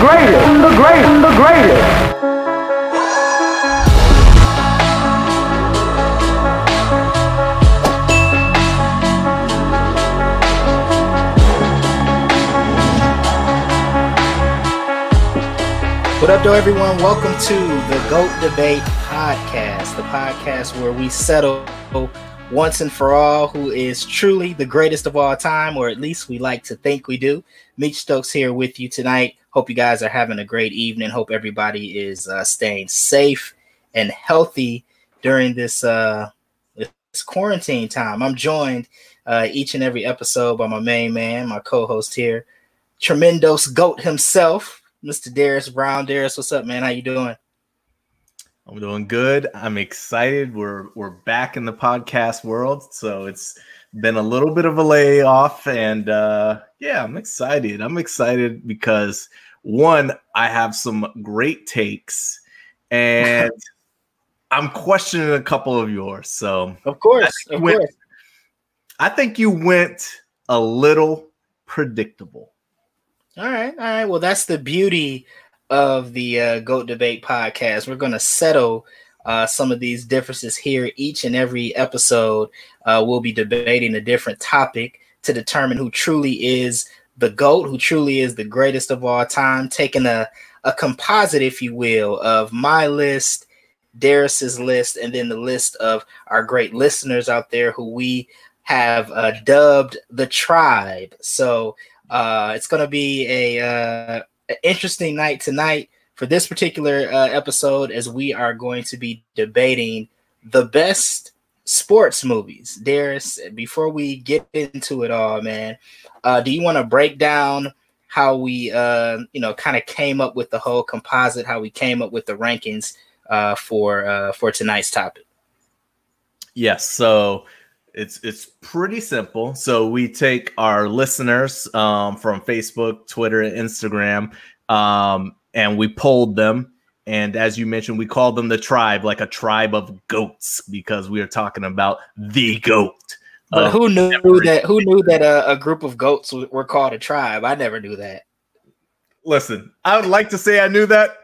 greatest, the greatest, the greatest. What up, though, everyone? Welcome to the GOAT Debate Podcast, the podcast where we settle once and for all who is truly the greatest of all time, or at least we like to think we do. Meech Stokes here with you tonight. Hope you guys are having a great evening. Hope everybody is uh, staying safe and healthy during this uh, this quarantine time. I'm joined uh, each and every episode by my main man, my co-host here, Tremendos Goat himself, Mr. Darius Brown. Darius, what's up, man? How you doing? I'm doing good. I'm excited. We're we're back in the podcast world, so it's been a little bit of a layoff, and uh, yeah, I'm excited. I'm excited because one, I have some great takes, and I'm questioning a couple of yours. So of course, of went, course. I think you went a little predictable. All right, all right. Well, that's the beauty of the uh, Goat Debate podcast. We're going to settle uh, some of these differences here. Each and every episode, uh, we'll be debating a different topic to determine who truly is the GOAT, who truly is the greatest of all time, taking a, a composite, if you will, of my list, Darius's list, and then the list of our great listeners out there who we have uh, dubbed the tribe. So uh, it's going to be a uh, interesting night tonight for this particular uh, episode, as we are going to be debating the best sports movies. Darius, before we get into it all, man, uh, do you want to break down how we, uh, you know, kind of came up with the whole composite, how we came up with the rankings uh, for uh, for tonight's topic? Yes. So it's it's pretty simple. So we take our listeners um, from Facebook, Twitter, and Instagram, um, and we polled them. And as you mentioned, we called them the tribe, like a tribe of goats, because we are talking about the goat. But who knew every- that? Who knew that a, a group of goats were called a tribe? I never knew that. Listen, I would like to say I knew that,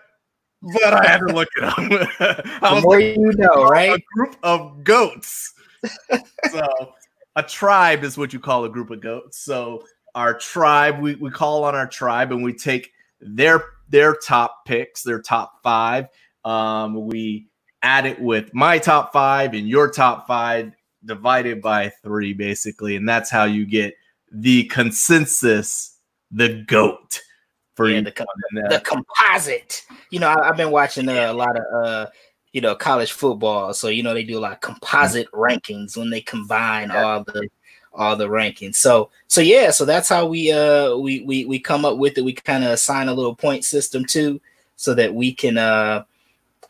but I had to look it up. the more like, you know, right? A group of goats so a tribe is what you call a group of goats. So our tribe, we, we call on our tribe and we take their their top picks, their top five. Um, we add it with my top five and your top five divided by three, basically, and that's how you get the consensus, the goat for yeah, the, the composite. You know, I, have been watching uh, a lot of uh, you know college football so you know they do a lot of composite rankings when they combine yeah. all the all the rankings. So so yeah so that's how we uh we we, we come up with it. We kind of assign a little point system too so that we can uh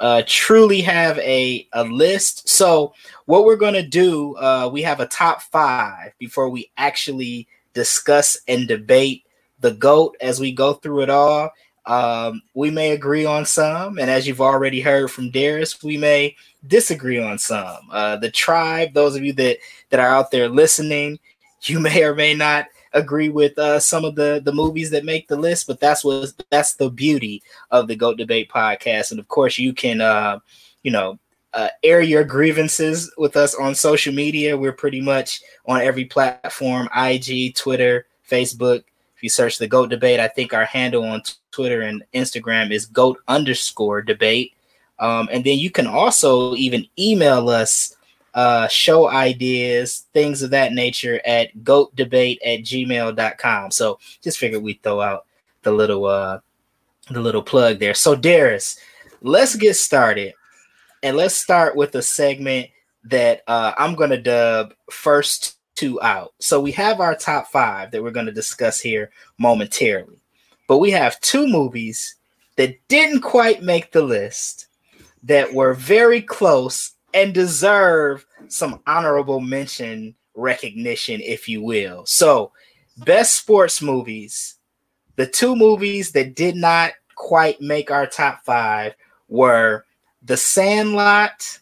uh truly have a a list. So what we're to do uh we have a top five before we actually discuss and debate the goat as we go through it all um, we may agree on some, and as you've already heard from Darius, we may disagree on some. Uh, the tribe, those of you that that are out there listening, you may or may not agree with uh, some of the the movies that make the list, but that's what that's the beauty of the Goat Debate podcast. And of course, you can uh, you know uh, air your grievances with us on social media. We're pretty much on every platform: IG, Twitter, Facebook. You search the GOAT debate, I think our handle on Twitter and Instagram is GOAT underscore debate. Um, and then you can also even email us uh, show ideas, things of that nature at goatdebate at gmail.com. So just figured we'd throw out the little uh the little plug there. So Darius, let's get started. And let's start with a segment that uh, I'm gonna dub first two out. So we have our top five that we're going to discuss here momentarily. But we have two movies that didn't quite make the list that were very close and deserve some honorable mention recognition, if you will. So, best sports movies, the two movies that did not quite make our top five were The Sandlot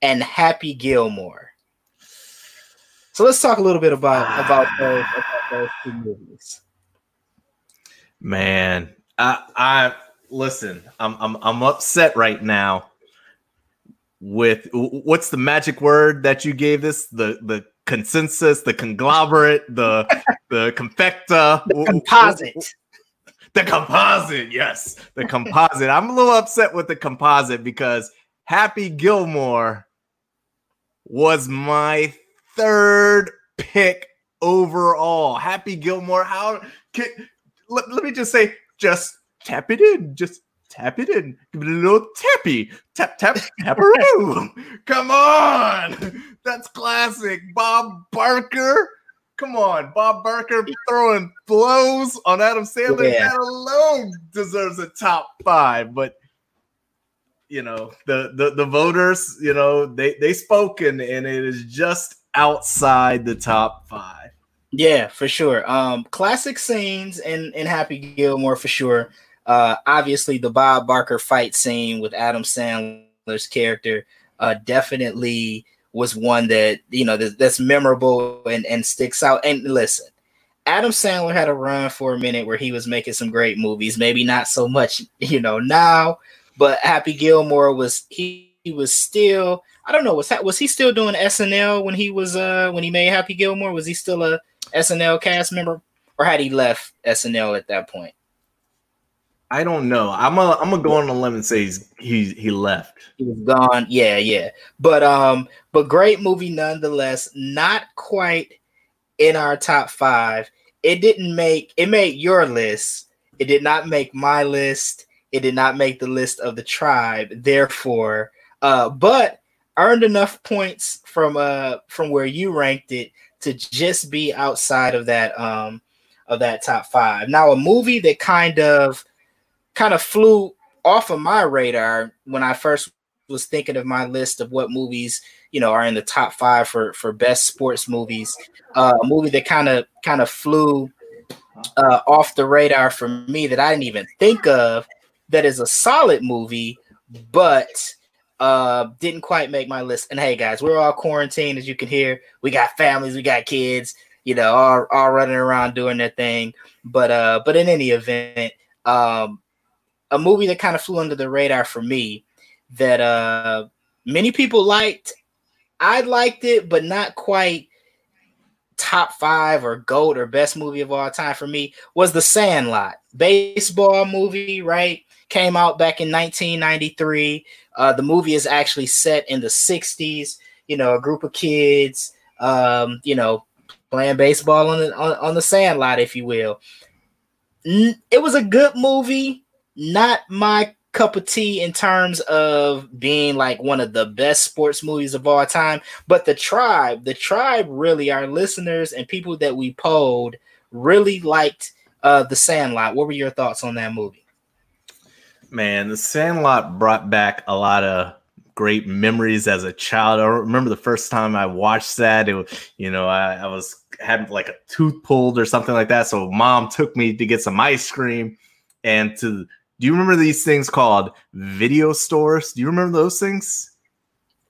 and Happy Gilmore. So let's talk a little bit about ah. about those, about those two movies. Man, I, I listen. I'm I'm I'm upset right now. With what's the magic word that you gave this? The the consensus, the conglomerate, the the confecta, the composite. The composite, yes, the composite. I'm a little upset with the composite because Happy Gilmore was my third pick overall. Happy Gilmore, how can, let, let me just say, just tap it in, just tap it in, give it a little tappy, tap tap taparoo. Come on, that's classic. Bob Barker Come on, Bob Barker throwing blows on Adam Sandler. Yeah. That alone deserves a top five. But you know, the the the voters, you know, they they spoken, and it is just outside the top five. Yeah, for sure. Um, classic scenes in in Happy Gilmore for sure. Uh, obviously the Bob Barker fight scene with Adam Sandler's character uh, definitely was one that you know that, that's memorable and, and sticks out. And listen, Adam Sandler had a run for a minute where he was making some great movies. Maybe not so much, you know, now, but Happy Gilmore was he, he was still. I don't know. Was that was he still doing SNL when he was uh when he made Happy Gilmore? Was he still a SNL cast member, or had he left SNL at that point? I don't know. I'm a I'm gonna go on a limb and say he's he he left. He was gone. Yeah, yeah. But um, but great movie nonetheless. Not quite in our top five. It didn't make it made your list. It did not make my list. It did not make the list of the tribe. Therefore, uh, but earned enough points from uh from where you ranked it to just be outside of that um of that top five. Now, a movie that kind of kind of flew off of my radar when I first was thinking of my list of what movies you know are in the top five for for best sports movies. Uh, a movie that kind of kind of flew uh, off the radar for me that I didn't even think of. That is a solid movie, but uh, didn't quite make my list. And hey, guys, we're all quarantined, as you can hear. We got families, we got kids, you know, all, all running around doing their thing. But uh, but in any event, um, a movie that kind of flew under the radar for me that uh many people liked. I liked it, but not quite top five or GOAT or best movie of all time for me was The Sandlot. Baseball movie, right? Came out back in 1993. Uh, the movie is actually set in the 60s. You know, a group of kids, um, you know, playing baseball on the on, on the sandlot, if you will. It was a good movie not my cup of tea in terms of being like one of the best sports movies of all time. But the tribe, the tribe really, our listeners and people that we polled really liked uh The Sandlot. What were your thoughts on that movie? Man, The Sandlot brought back a lot of great memories as a child. I remember the first time I watched that. It was, you know, I, I was had like a tooth pulled or something like that. So mom took me to get some ice cream and to do you remember these things called video stores? Do you remember those things?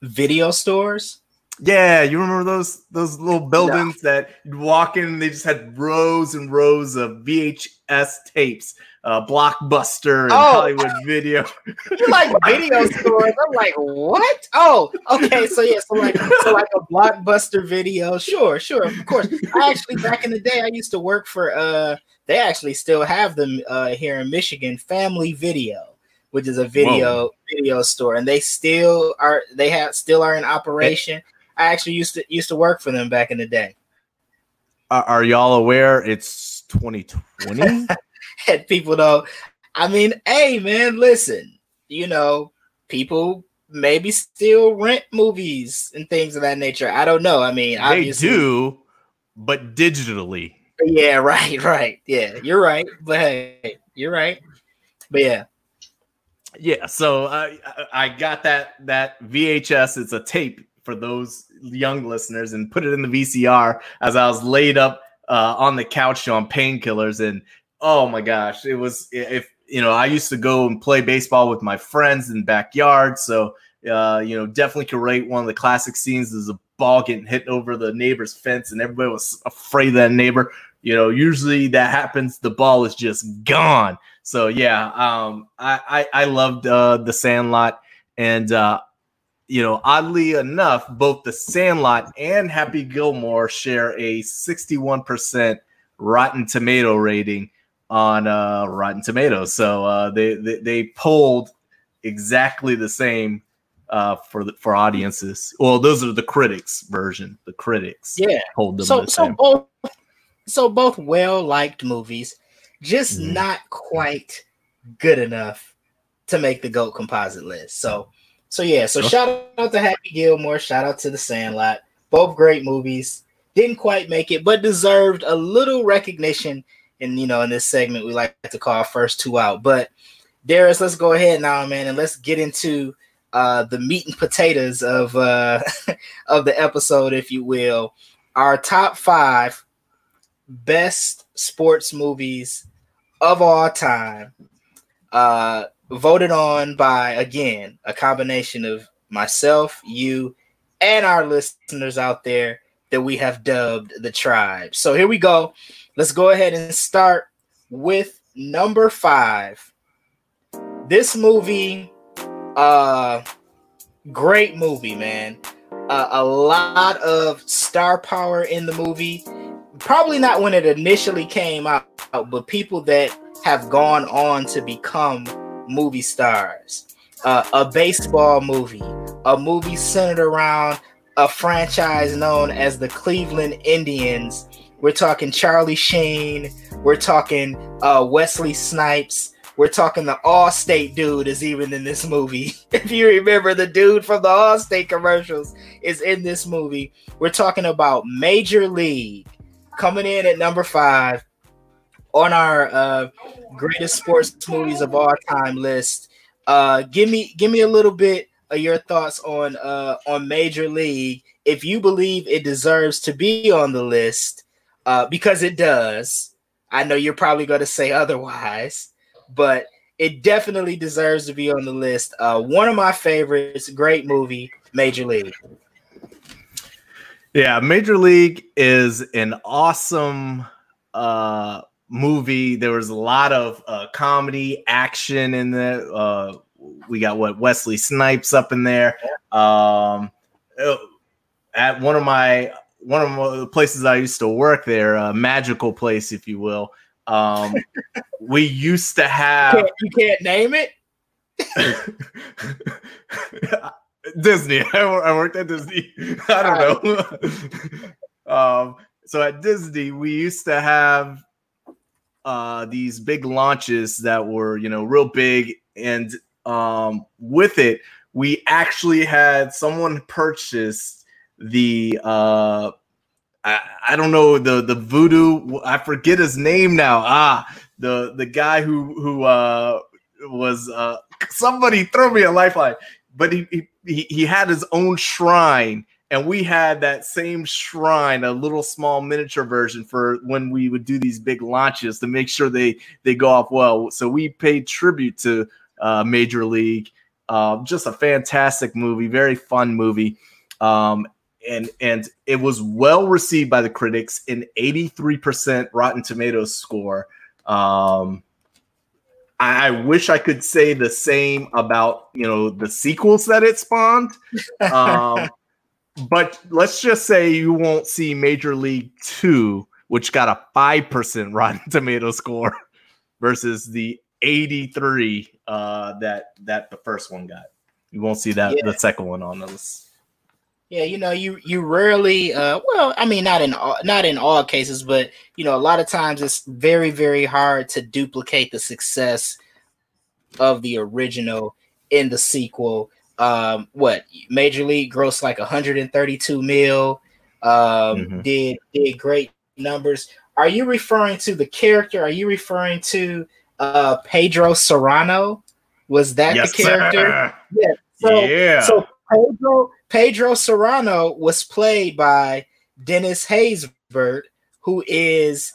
Video stores? Yeah, you remember those those little buildings that you'd walk in and they just had rows and rows of VHS tapes, uh, Blockbuster and oh. Hollywood Video. you like video stores? I'm like, what? Oh, okay. So yeah, so like so like a Blockbuster video. Sure, sure, of course. I actually back in the day I used to work for uh they actually still have them uh, here in Michigan. Family Video, which is a video Whoa. video store, and they still are. They have still are in operation. I actually used to used to work for them back in the day. Are, are y'all aware it's 2020? and people though. I mean, hey man, listen. You know, people maybe still rent movies and things of that nature. I don't know. I mean, they do, but digitally. Yeah, right, right. Yeah, you're right. But hey, you're right. But yeah. Yeah, so I I got that that VHS. It's a tape for those young listeners, and put it in the VCR as I was laid up uh, on the couch on painkillers, and oh my gosh, it was if you know I used to go and play baseball with my friends in the backyard, so uh, you know definitely could rate one of the classic scenes is a ball getting hit over the neighbor's fence, and everybody was afraid of that neighbor. You know, usually that happens, the ball is just gone. So yeah, um, I I, I loved uh, the Sandlot, and uh, you know, oddly enough, both the Sandlot and Happy Gilmore share a sixty-one percent Rotten Tomato rating on uh, Rotten Tomatoes. So uh, they, they they polled exactly the same uh, for the, for audiences. Well, those are the critics version. The critics, yeah, hold them. So so both so both well liked movies, just mm. not quite good enough to make the GOAT composite list. So so yeah, so shout out to Happy Gilmore, shout out to The Sandlot, both great movies. Didn't quite make it, but deserved a little recognition. And you know, in this segment, we like to call first two out. But Darius, let's go ahead now, man, and let's get into uh, the meat and potatoes of uh, of the episode, if you will. Our top five best sports movies of all time, uh, voted on by again a combination of myself, you, and our listeners out there that we have dubbed the tribe. So here we go. Let's go ahead and start with number five. This movie uh, great movie, man. Uh, a lot of star power in the movie. Probably not when it initially came out, but people that have gone on to become movie stars. Uh, a baseball movie, a movie centered around a franchise known as the Cleveland Indians. We're talking Charlie Sheen. We're talking uh, Wesley Snipes. We're talking the Allstate dude is even in this movie. if you remember, the dude from the Allstate commercials is in this movie. We're talking about Major League coming in at number five on our uh, greatest sports movies of all time list. Uh, give me give me a little bit of your thoughts on uh, on Major League. If you believe it deserves to be on the list, uh, because it does. I know you're probably going to say otherwise but it definitely deserves to be on the list. Uh, one of my favorites, great movie, Major League. Yeah, Major League is an awesome uh, movie. There was a lot of uh, comedy, action in there. Uh, we got what Wesley Snipes up in there. Um, at one of my one of the places I used to work there, a magical place, if you will. Um, we used to have. You can't, you can't name it. Disney. I worked at Disney. I don't know. um, so at Disney, we used to have uh, these big launches that were, you know, real big, and um, with it, we actually had someone purchase the uh, I, I don't know the the voodoo. I forget his name now. Ah, the the guy who who uh, was uh, somebody throw me a lifeline, but he, he he had his own shrine, and we had that same shrine, a little small miniature version for when we would do these big launches to make sure they they go off well. So we paid tribute to uh, Major League. Uh, just a fantastic movie, very fun movie. Um, and and it was well received by the critics, an 83% Rotten Tomatoes score. Um, I, I wish I could say the same about you know the sequels that it spawned. Um, but let's just say you won't see Major League Two, which got a five percent Rotten Tomato score, versus the 83 uh, that that the first one got. You won't see that yeah. the second one on list. Yeah, you know, you you rarely uh well, I mean not in all, not in all cases, but you know, a lot of times it's very very hard to duplicate the success of the original in the sequel. Um what Major League grossed like 132 mil um mm-hmm. did did great numbers. Are you referring to the character? Are you referring to uh Pedro Cerrano? Was that yes, the character? Sir. Yeah. So, yeah. so Pedro Pedro Cerrano was played by Dennis Haysbert, who is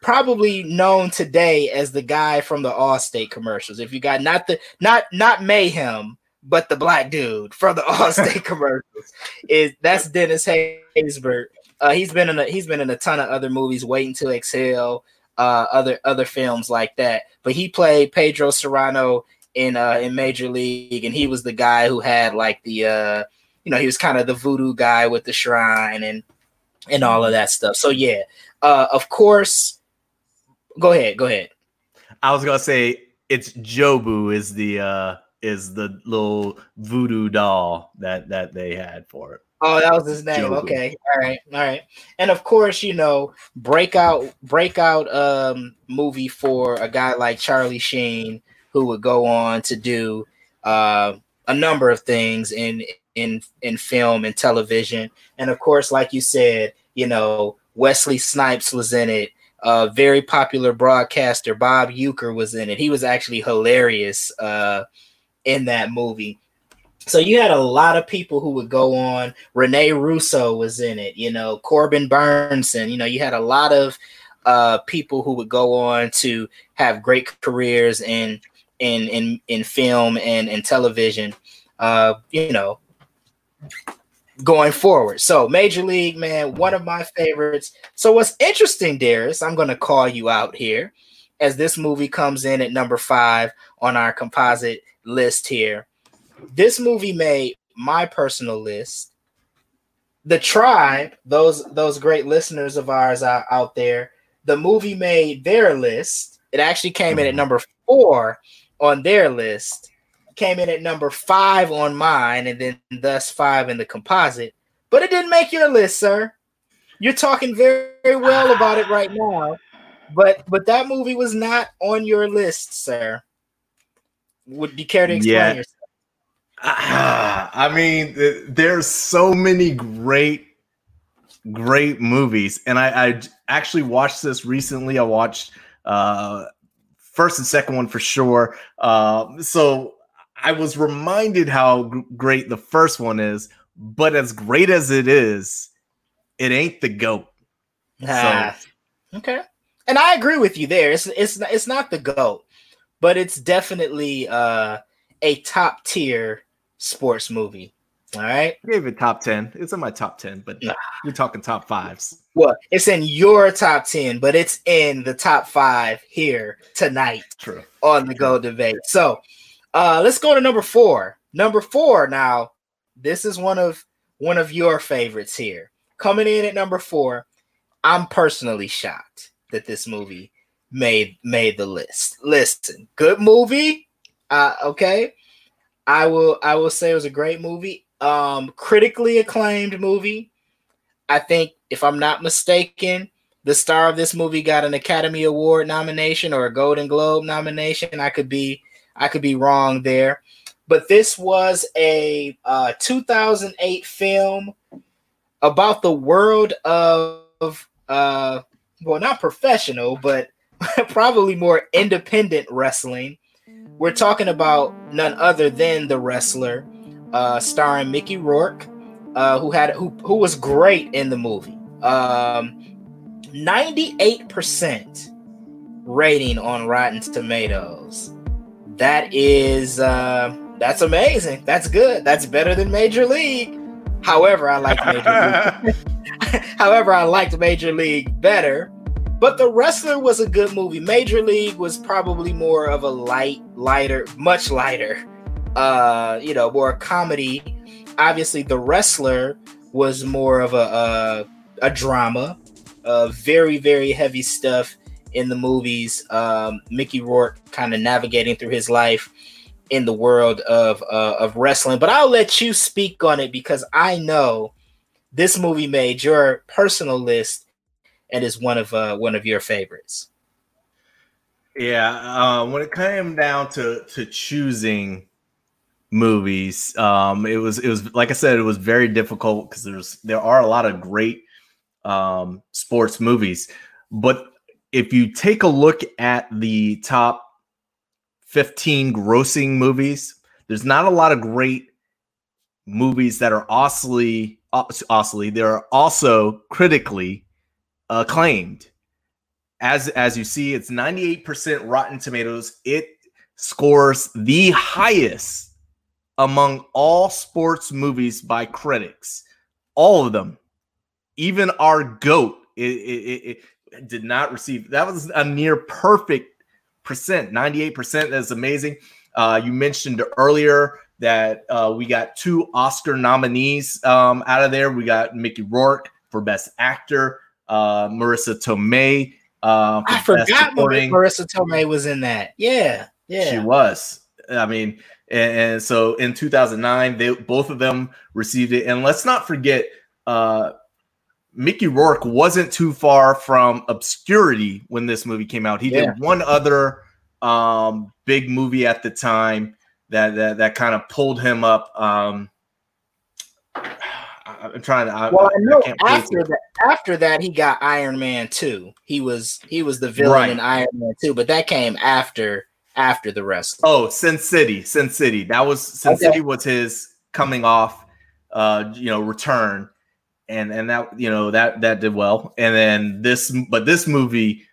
probably known today as the guy from the Allstate commercials. If you got not the not not Mayhem, but the black dude from the Allstate commercials, is that's Dennis Haysbert. Uh, he's been in a he's been in a ton of other movies. Waiting to Exhale. uh, other other films like that. But he played Pedro Cerrano in uh, in Major League, and he was the guy who had like the uh, you know he was kind of the voodoo guy with the shrine and and all of that stuff. So yeah, uh, of course. Go ahead. Go ahead. I was gonna say it's Jobu is the uh is the little voodoo doll that that they had for it. Oh, that was his name. Jobu. Okay. All right. All right. And of course, you know, breakout breakout um movie for a guy like Charlie Sheen who would go on to do uh, a number of things in in in film and television. And of course, like you said, you know, Wesley Snipes was in it. A uh, very popular broadcaster Bob Uecker was in it. He was actually hilarious uh, in that movie. So you had a lot of people who would go on. Rene Russo was in it. You know, Corbin Bernsen. You know, you had a lot of uh, people who would go on to have great careers in in in in film and and television. Uh, you know, going forward. So Major League, man, one of my favorites. So what's interesting, Darius, I'm going to call you out here as this movie comes in at number five on our composite list here. This movie made my personal list. The tribe, those those great listeners of ours out, out there, the movie made their list. It actually came in at number four on their list came in at number five on mine, and then thus five in the composite. But it didn't make your list, sir. You're talking very, very well about it right now, but but that movie was not on your list, sir. Would you care to explain yeah. yourself? I mean, there's so many great, great movies, and I, I actually watched this recently. I watched uh, first and second one for sure. Uh, so I was reminded how g- great the first one is, but as great as it is, it ain't the goat. Ah, so. Okay, and I agree with you there. It's it's it's not the goat, but it's definitely uh, a top tier sports movie. All right. I gave it top 10. It's in my top 10, but nah. you're talking top fives. Well, it's in your top 10, but it's in the top five here tonight. True. On the Go debate. So uh let's go to number four. Number four now. This is one of one of your favorites here. Coming in at number four. I'm personally shocked that this movie made made the list. Listen, good movie. Uh okay. I will I will say it was a great movie um, critically acclaimed movie. I think, if I'm not mistaken, the star of this movie got an Academy Award nomination or a Golden Globe nomination. I could be, I could be wrong there, but this was a uh, 2008 film about the world of, uh, well, not professional, but probably more independent wrestling. We're talking about none other than the wrestler uh, starring Mickey Rourke, uh, who had who who was great in the movie. Um, 98% rating on Rotten Tomatoes. That is uh, that's amazing. That's good. That's better than Major League. However, I like Major League. However, I liked Major League better. But The Wrestler was a good movie. Major League was probably more of a light, lighter, much lighter uh, you know, more comedy. Obviously, The Wrestler was more of a a, a drama, uh, very very heavy stuff in the movies. Um, Mickey Rourke kind of navigating through his life in the world of uh, of wrestling. But I'll let you speak on it because I know this movie made your personal list and is one of uh, one of your favorites. Yeah, uh, when it came down to to choosing movies. Um, it was it was like I said, it was very difficult because there's there are a lot of great um, sports movies, but if you take a look at the top 15 grossing movies, there's not a lot of great movies that are also also there are also critically acclaimed. As as you see, it's 98% Rotten Tomatoes. It scores the highest among all sports movies by critics. All of them. Even our GOAT. It, it, it, did not receive. That was a near perfect percent, 98%. That's amazing. Uh, you mentioned earlier that uh, we got two Oscar nominees um, out of there. We got Mickey Rourke for Best Actor, uh, Marisa Tomei. Uh, I forgot Marisa Tomei was in that. Yeah, yeah, she was. I mean, and, and, so in 2009, they both of them received it. And let's not forget, uh, Mickey Rourke wasn't too far from obscurity when this movie came out. He yeah. did one other um, big movie at the time that that, that kind of pulled him up. Um, I'm trying to. I, well, I know I after that, after that, he got Iron Man two. He was he was the villain right. in Iron Man two, but that came after after the rest. Oh, Sin City, Sin City. That was Sin okay. City was his coming off, uh, you know, return, and and that you know that that did well. And then this, but this movie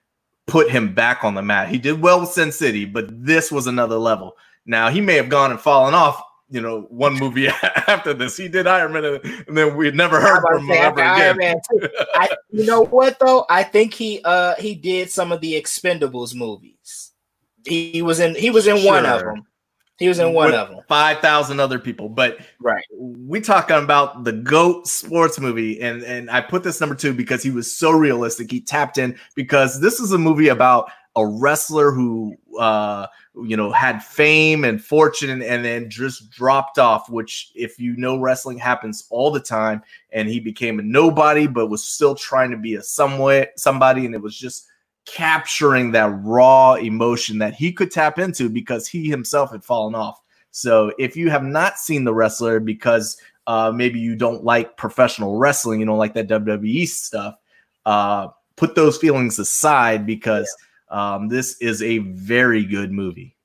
put him back on the mat. He did well with Sin City, but this was another level. Now he may have gone and fallen off. You know, one movie after this, he did Iron Man, and then we never heard from him ever again. I, you know what though? I think he uh he did some of the Expendables movies. He was in he was in sure. one of them. He was in one With of them. Five thousand other people, but right. We talking about the goat sports movie, and and I put this number two because he was so realistic. He tapped in because this is a movie about a wrestler who uh you know had fame and fortune and then just dropped off which if you know wrestling happens all the time and he became a nobody but was still trying to be a somewhat somebody and it was just capturing that raw emotion that he could tap into because he himself had fallen off. So if you have not seen the wrestler because uh, maybe you don't like professional wrestling, you don't like that WWE stuff, uh, put those feelings aside because um, this is a very good movie.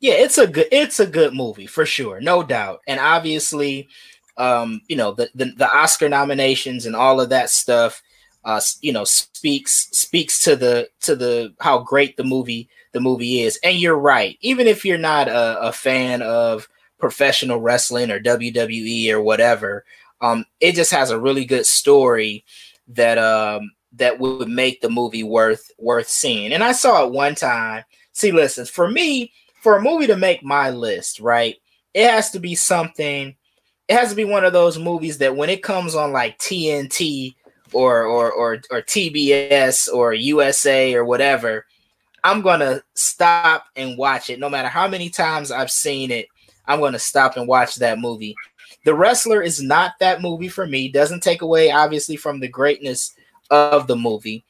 Yeah, it's a good it's a good movie for sure, no doubt. And obviously, um, you know, the, the the Oscar nominations and all of that stuff uh, you know speaks speaks to the to the how great the movie the movie is. And you're right. Even if you're not a, a fan of professional wrestling or wwe or whatever um it just has a really good story that um that would make the movie worth worth seeing. And i saw it one time. See listen for me for a movie to make my list right it has to be something it has to be one of those movies that when it comes on like tnt or or or or TBS or USA or whatever, I'm gonna stop and watch it. No matter how many times I've seen it, I'm gonna stop and watch that movie. The Wrestler is not that movie for me. Doesn't take away obviously from the greatness of the movie,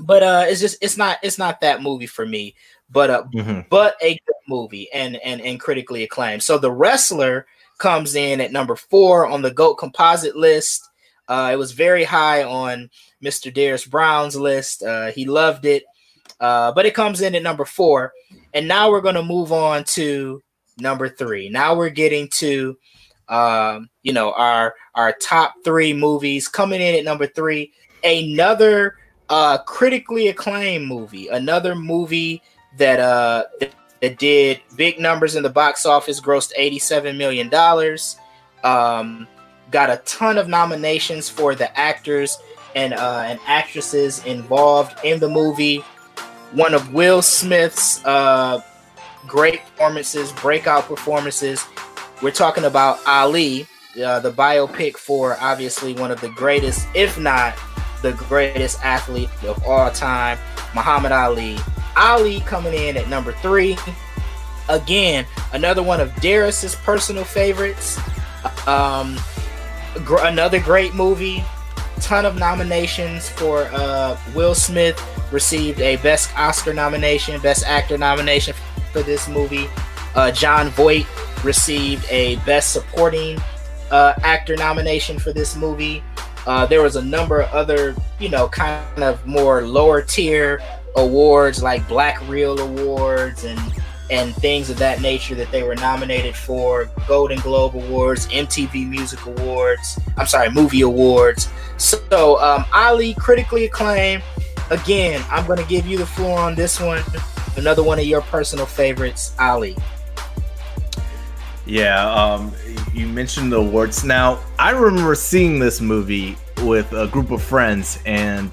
but uh, it's just it's not it's not that movie for me. But uh, mm-hmm. but a good movie and and and critically acclaimed. So the Wrestler comes in at number four on the Goat Composite list. Uh, it was very high on Mr. Darius Brown's list. Uh, he loved it, uh, but it comes in at number four. And now we're going to move on to number three. Now we're getting to, um, you know, our our top three movies coming in at number three. Another uh, critically acclaimed movie, another movie that uh that, did big numbers in the box office, grossed eighty seven million dollars. Um, got a ton of nominations for the actors and uh, and actresses involved in the movie. One of Will Smith's uh, great performances, breakout performances. We're talking about Ali, uh, the biopic for obviously one of the greatest, if not the greatest athlete of all time, Muhammad Ali. Ali coming in at number three. Again, another one of Darius's personal favorites. Um, gr- another great movie. Ton of nominations for uh, Will Smith received a Best Oscar nomination, Best Actor nomination for this movie. Uh, Jon Voight received a Best Supporting uh, Actor nomination for this movie. Uh, there was a number of other, you know, kind of more lower tier awards like Black Reel Awards and and things of that nature that they were nominated for Golden Globe Awards, MTV Music Awards, I'm sorry, Movie Awards. So, um, Ali, critically acclaimed. Again, I'm going to give you the floor on this one. Another one of your personal favorites, Ali. Yeah, um, you mentioned the awards. Now, I remember seeing this movie with a group of friends, and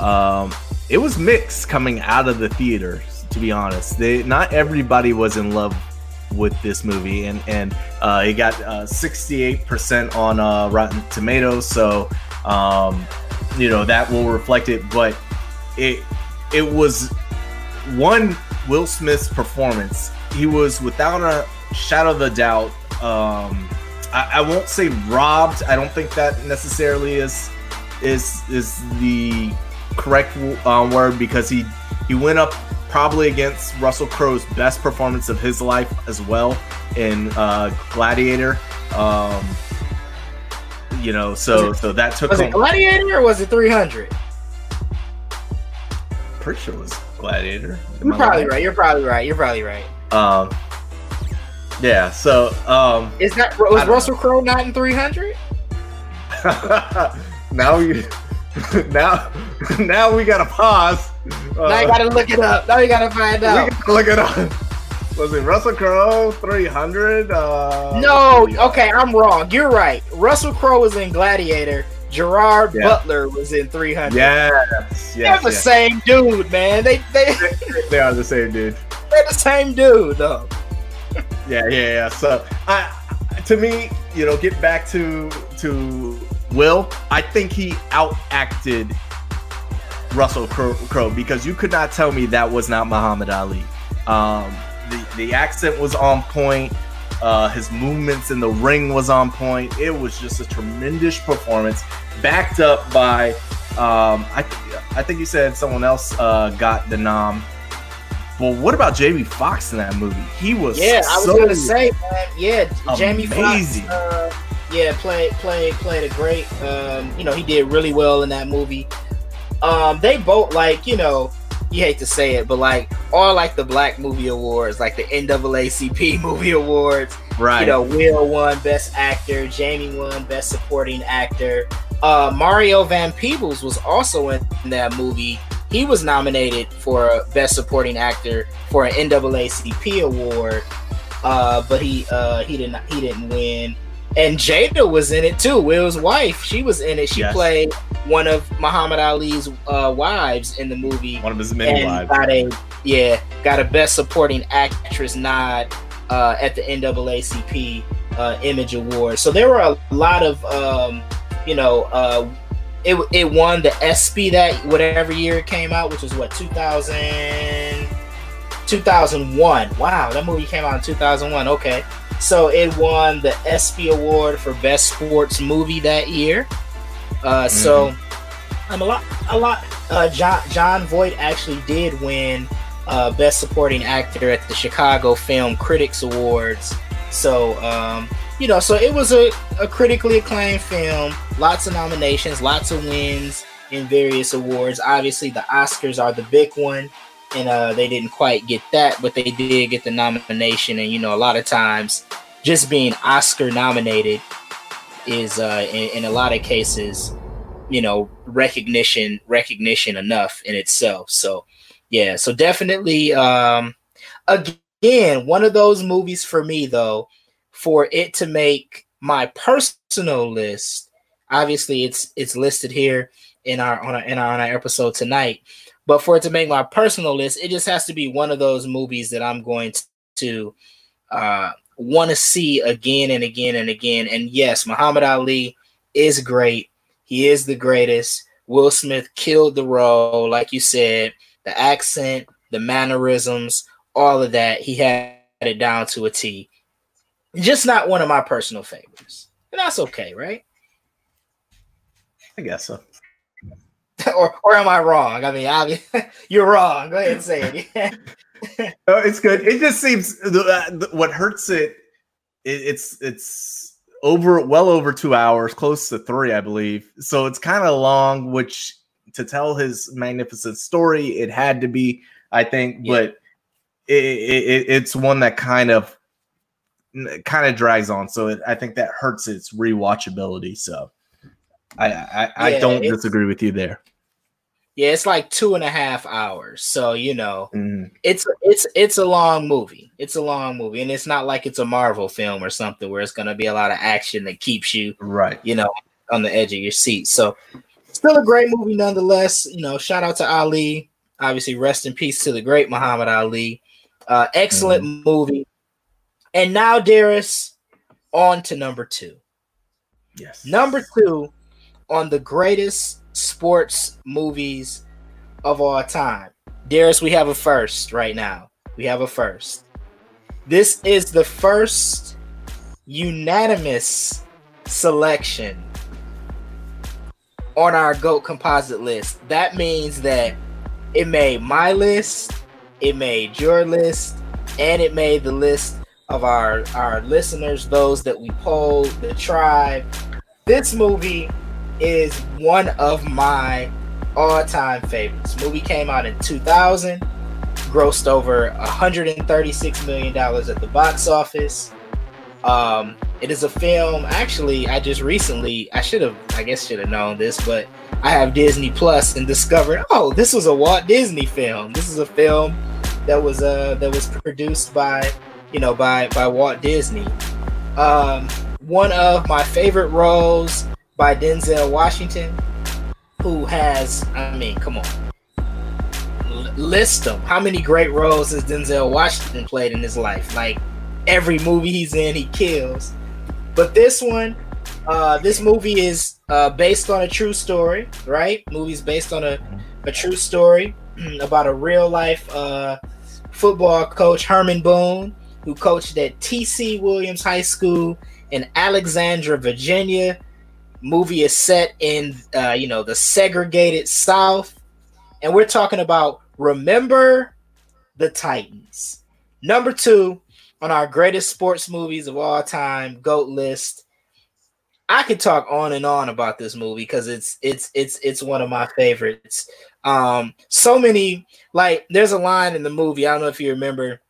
um, it was mixed coming out of the theaters. To be honest, they not everybody was in love with this movie, and and uh, it got sixty eight percent on uh, Rotten Tomatoes. So um, you know that will reflect it, but it it was one Will Smith's performance. He was without a shadow of a doubt. Um, I, I won't say robbed. I don't think that necessarily is is is the correct uh, word because he he went up probably against Russell Crowe's best performance of his life as well in uh, Gladiator. Um, you know, so it, so that took. Was home. it Gladiator or was it 300? Pretty sure it was Gladiator. You're probably right? right. You're probably right. You're probably right. Um, yeah. So, um, is that was Russell Crowe not in 300? now you now now we gotta pause. Uh, now you gotta look it up. Now you gotta find out. look it up. Was it Russell Crowe 300? Uh, no, okay, I'm wrong. You're right. Russell Crowe was in Gladiator. Gerard yeah. Butler was in 300. Yes, yes. They're the yes. same dude, man. They they they are the same dude. They're the same dude, though. yeah, yeah, yeah. So, I to me, you know, get back to to Will. I think he outacted Russell Crowe because you could not tell me that was not Muhammad Ali. Um, the the accent was on point. Uh, his movements in the ring was on point. It was just a tremendous performance, backed up by um, I I think you said someone else uh, got the nom. Well, what about Jamie Foxx in that movie? He was yeah. I was so gonna say, man, yeah, Jamie amazing. Foxx. Uh, yeah, played played played a great. Um, you know, he did really well in that movie. Um, they both like you know you hate to say it, but like all like the Black Movie Awards, like the NAACP Movie Awards. Right. You know, Will won Best Actor, Jamie won Best Supporting Actor. Uh, Mario Van Peebles was also in that movie. He was nominated for Best Supporting Actor for an NAACP award, uh, but he uh, he didn't he didn't win and Jada was in it too. Will's wife, she was in it. She yes. played one of Muhammad Ali's uh, wives in the movie. One of his many wives. Got a yeah, got a Best Supporting Actress nod uh, at the NAACP uh, Image Award. So there were a lot of um, you know. Uh, it, it won the ESPY that whatever year it came out, which was what 2000, 2001. Wow, that movie came out in 2001. Okay, so it won the ESPY Award for Best Sports Movie that year. Uh, mm-hmm. So I'm a lot, a lot. Uh, Jon Jon Voight actually did win uh, Best Supporting Actor at the Chicago Film Critics Awards. So um, you know, so it was a, a critically acclaimed film. Lots of nominations, lots of wins in various awards. Obviously, the Oscars are the big one and uh, they didn't quite get that, but they did get the nomination. And you know, a lot of times, just being Oscar nominated is, uh, in, in a lot of cases, you know, recognition recognition enough in itself. So, yeah, so definitely, um, again, one of those movies for me though, for it to make my personal list. Obviously, it's it's listed here in our on our in our, on our episode tonight but for it to make my personal list, it just has to be one of those movies that I'm going to uh, want to see again and again and again. And yes, Muhammad Ali is great. He is the greatest. Will Smith killed the role, like you said. The accent, the mannerisms, all of that, he had it down to a T. Just not one of my personal favorites. And that's okay, right? I guess so. or or am I wrong? I mean, I you're wrong. Go ahead and say it. no, it's good. It just seems uh, what hurts it, it. It's it's over well over two hours, close to three, I believe. So it's kind of long. Which to tell his magnificent story, it had to be, I think. Yeah. But it, it, it's one that kind of kind of drags on. So it, I think that hurts its rewatchability. So. I I, I yeah, don't disagree with you there. Yeah, it's like two and a half hours. So you know, mm. it's it's it's a long movie. It's a long movie, and it's not like it's a Marvel film or something where it's gonna be a lot of action that keeps you right. You know, on the edge of your seat. So, still a great movie nonetheless. You know, shout out to Ali. Obviously, rest in peace to the great Muhammad Ali. Uh, excellent mm-hmm. movie. And now, Darius, on to number two. Yes. Number two on the greatest sports movies of all time. Darius, we have a first right now. We have a first. This is the first unanimous selection on our GOAT composite list. That means that it made my list, it made your list, and it made the list of our, our listeners, those that we polled, the tribe. This movie is one of my all-time favorites. Movie came out in 2000, grossed over 136 million dollars at the box office. Um, it is a film. Actually, I just recently, I should have, I guess, should have known this, but I have Disney Plus and discovered, oh, this was a Walt Disney film. This is a film that was uh that was produced by, you know, by by Walt Disney. Um, one of my favorite roles by Denzel Washington, who has, I mean, come on, L- list them. How many great roles has Denzel Washington played in his life? Like every movie he's in, he kills. But this one, uh, this movie is uh, based on a true story, right? Movie's based on a, a true story about a real life uh, football coach, Herman Boone, who coached at T.C. Williams High School in Alexandria, Virginia, movie is set in uh, you know the segregated South, and we're talking about Remember the Titans. Number two on our greatest sports movies of all time GOAT list. I could talk on and on about this movie because it's it's it's it's one of my favorites. Um, so many like there's a line in the movie. I don't know if you remember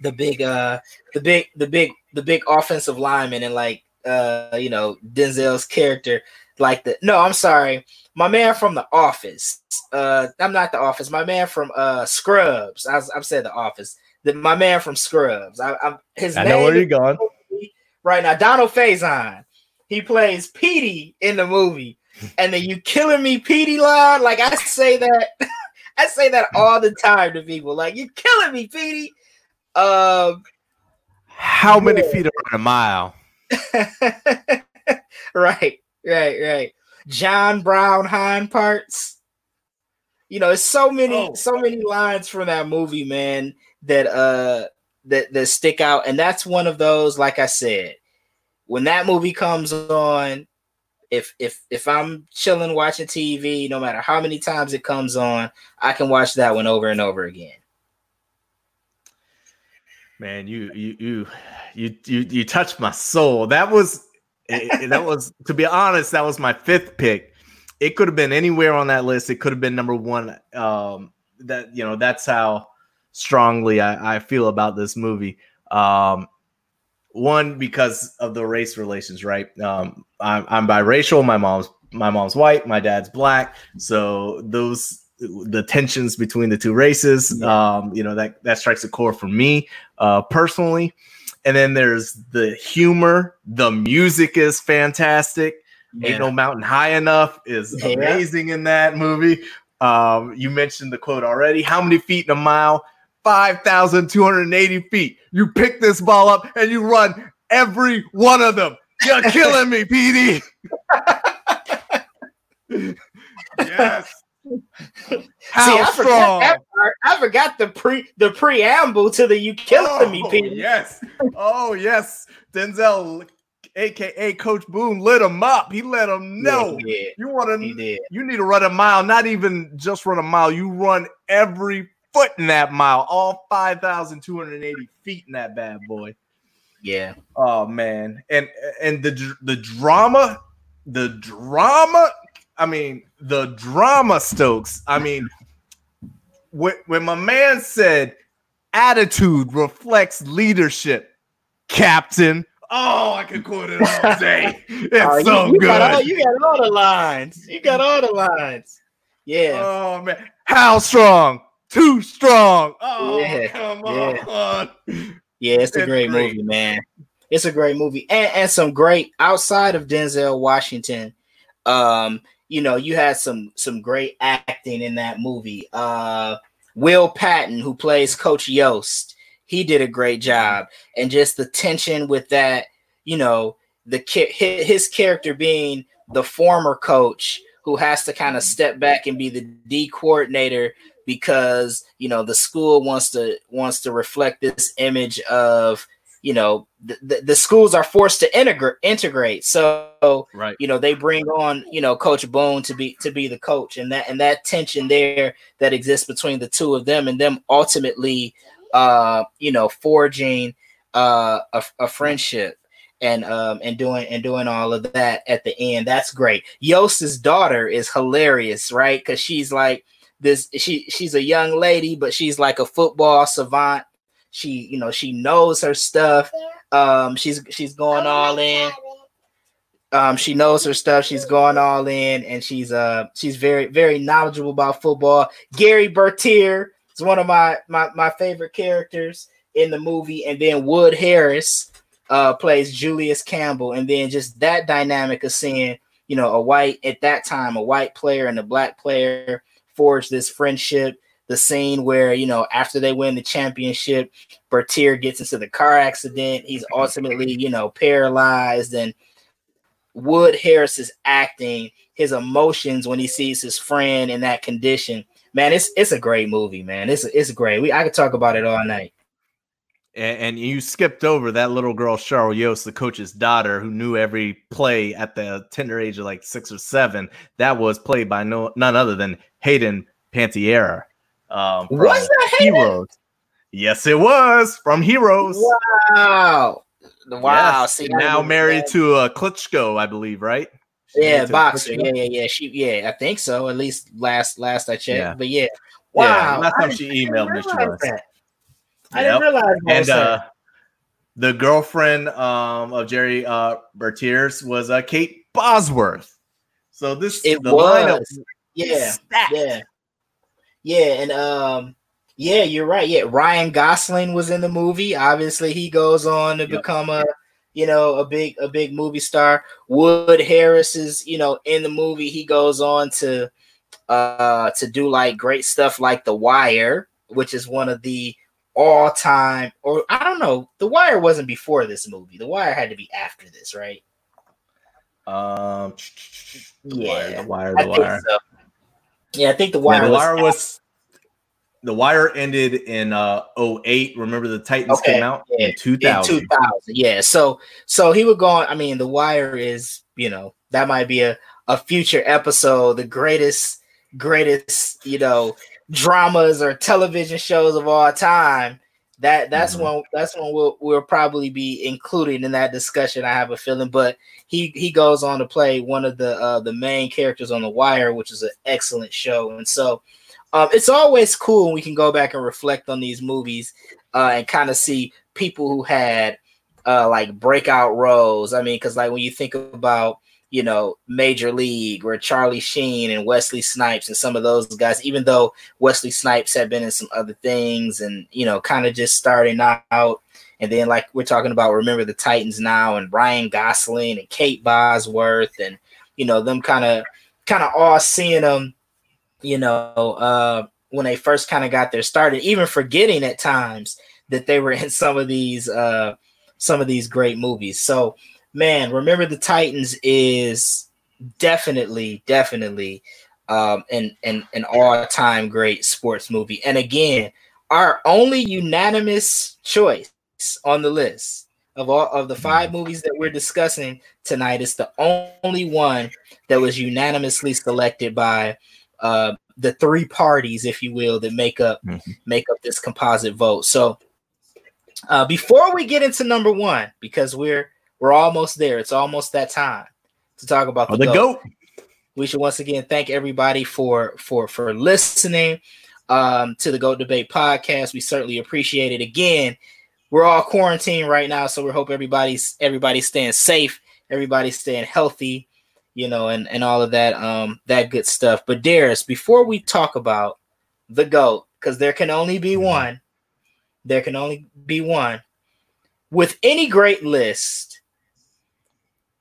the big uh the big the big the big offensive lineman and like uh, you know, Denzel's character like the no, I'm sorry, my man from the office. Uh, I'm not the office. My man from uh Scrubs. I, I've said the office. The, my man from Scrubs. I, I'm his. I know where you're going. Right now, Donald Faison. He plays Petey in the movie, and then you killing me, Petey line. Like I say that, I say that all the time to people. Like you killing me, Petey. Um, how many yeah. feet are in a mile? right, right, right. John Brown hind parts. You know, it's so many, oh. so many lines from that movie, man, that uh that that stick out. And that's one of those, like I said, when that movie comes on, if if if I'm chilling watching TV, no matter how many times it comes on, I can watch that one over and over again. Man, you you you you you you touched my soul. That was that was to be honest, that was my fifth pick. It could have been anywhere on that list. It could have been number one. Um, that you know, that's how strongly I, I feel about this movie. Um, one because of the race relations, right? Um, I'm, I'm biracial. My mom's my mom's white. My dad's black. So those the tensions between the two races. Um, you know that that strikes a core for me uh, personally. And then there's the humor. The music is fantastic. Yeah. Ain't no mountain high enough is yeah. amazing in that movie. Um, you mentioned the quote already. How many feet in a mile? 5,280 feet. You pick this ball up and you run every one of them. You're killing me, Petey. yes. How See, I strong? Forgot I forgot the pre the preamble to the "You Killing oh, Me" Peter. Yes. Oh yes. Denzel, aka Coach Boone, lit him up. He let him know. Yeah, you want to. You need to run a mile. Not even just run a mile. You run every foot in that mile. All five thousand two hundred eighty feet in that bad boy. Yeah. Oh man, and and the the drama, the drama I mean, the drama, Stokes. I mean, when, when my man said attitude reflects leadership, Captain. Oh, I could quote it all day. It's oh, so you good. Got all, you got all the lines. You got all the lines. Yeah. Oh man, how strong? Too strong. Oh, yeah. come yeah. on. Yeah, it's a great, great, movie, man. It's a great movie, and and some great outside of Denzel Washington. Um, you know, you had some some great acting in that movie. Uh Will Patton, who plays Coach Yost, he did a great job. And just the tension with that, you know, the his character being the former coach who has to kind of step back and be the D coordinator because you know the school wants to wants to reflect this image of you know the, the, the schools are forced to integrate integrate. So right. you know they bring on you know coach boone to be to be the coach. And that and that tension there that exists between the two of them and them ultimately uh you know forging uh a, a friendship and um and doing and doing all of that at the end. That's great. Yost's daughter is hilarious right? Because she's like this she she's a young lady, but she's like a football savant. She, you know, she knows her stuff. Um, she's she's going all in. Um, she knows her stuff. She's going all in, and she's uh she's very very knowledgeable about football. Gary Bertier is one of my my my favorite characters in the movie, and then Wood Harris uh plays Julius Campbell, and then just that dynamic of seeing you know a white at that time a white player and a black player forge this friendship. The scene where you know after they win the championship, Bertier gets into the car accident. He's ultimately you know paralyzed, and Wood Harris is acting his emotions when he sees his friend in that condition. Man, it's it's a great movie, man. It's it's great. We I could talk about it all night. And, and, you skipped over that little girl, Cheryl Yost, the coach's daughter, who knew every play at the tender age of like six or seven. That was played by no none other than Hayden Panettiere. Um, was that? Heroes? Yes, it was from Heroes. Wow! Wow! Yes. See, now married to uh, Klitschko, I believe, right? She yeah, boxer. Yeah, yeah, yeah. She, yeah, I think so. At least last, last I checked. Yeah. But yeah, wow. Yeah, last time she emailed me, she was. That. I didn't realize. And uh, the girlfriend um, of Jerry uh, Bertier's was uh, Kate Bosworth. So this it the was. yeah, yeah, yeah, and um, yeah, you're right. Yeah, Ryan Gosling was in the movie. Obviously, he goes on to yep. become a you know a big a big movie star. Wood Harris is you know in the movie. He goes on to uh to do like great stuff like The Wire, which is one of the all time, or I don't know. The Wire wasn't before this movie. The Wire had to be after this, right? Um, the yeah, the Wire, the Wire. So. Yeah, I think the Wire. Yeah, the Wire was. The Wire ended in uh 08. Remember the Titans okay, came out yeah, in 2000. In 2000. Yeah. So so he would go on. I mean, the Wire is, you know, that might be a, a future episode, the greatest, greatest, you know, dramas or television shows of all time, that that's mm-hmm. when that's when we'll we'll probably be included in that discussion. I have a feeling, but he he goes on to play one of the uh, the main characters on The Wire, which is an excellent show, and so um, it's always cool when we can go back and reflect on these movies uh, and kind of see people who had uh, like breakout roles. I mean, because like when you think about you know, Major League where Charlie Sheen and Wesley Snipes and some of those guys, even though Wesley Snipes had been in some other things and, you know, kind of just starting out. And then, like we're talking about, remember the Titans now and Ryan Gosling and Kate Bosworth and, you know, them kind of, kind of all seeing them, you know, uh, when they first kind of got their started, even forgetting at times that they were in some of these, uh, some of these great movies. So, man, remember the Titans is definitely, definitely um, an, an, an all time great sports movie. And again, our only unanimous choice on the list of all of the five movies that we're discussing tonight is the only one that was unanimously selected by uh, the three parties, if you will, that make up mm-hmm. make up this composite vote. So uh, before we get into number one, because we're we're almost there. It's almost that time to talk about the, the goat. goat. We should once again thank everybody for for for listening um, to the Goat Debate podcast. We certainly appreciate it. Again, we're all quarantined right now, so we hope everybody's everybody's staying safe, everybody's staying healthy, you know, and and all of that um that good stuff. But Darius, before we talk about the goat, because there can only be mm-hmm. one, there can only be one. With any great list,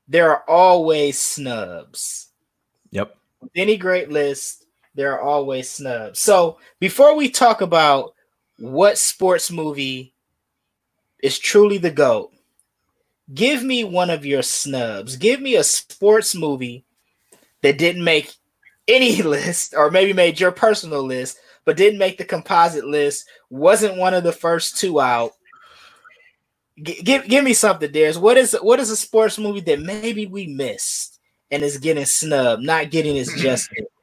there are always snubs. Yep. with any great list, there are always snubs. So before we talk about what sports movie is truly the GOAT, give me one of your snubs. Give me a sports movie that didn't make any list, or maybe made your personal list, but didn't make the composite list, wasn't one of the first two out. Give give me something, Darius. What is what is a sports movie that maybe we missed and is getting snubbed, not getting its justice?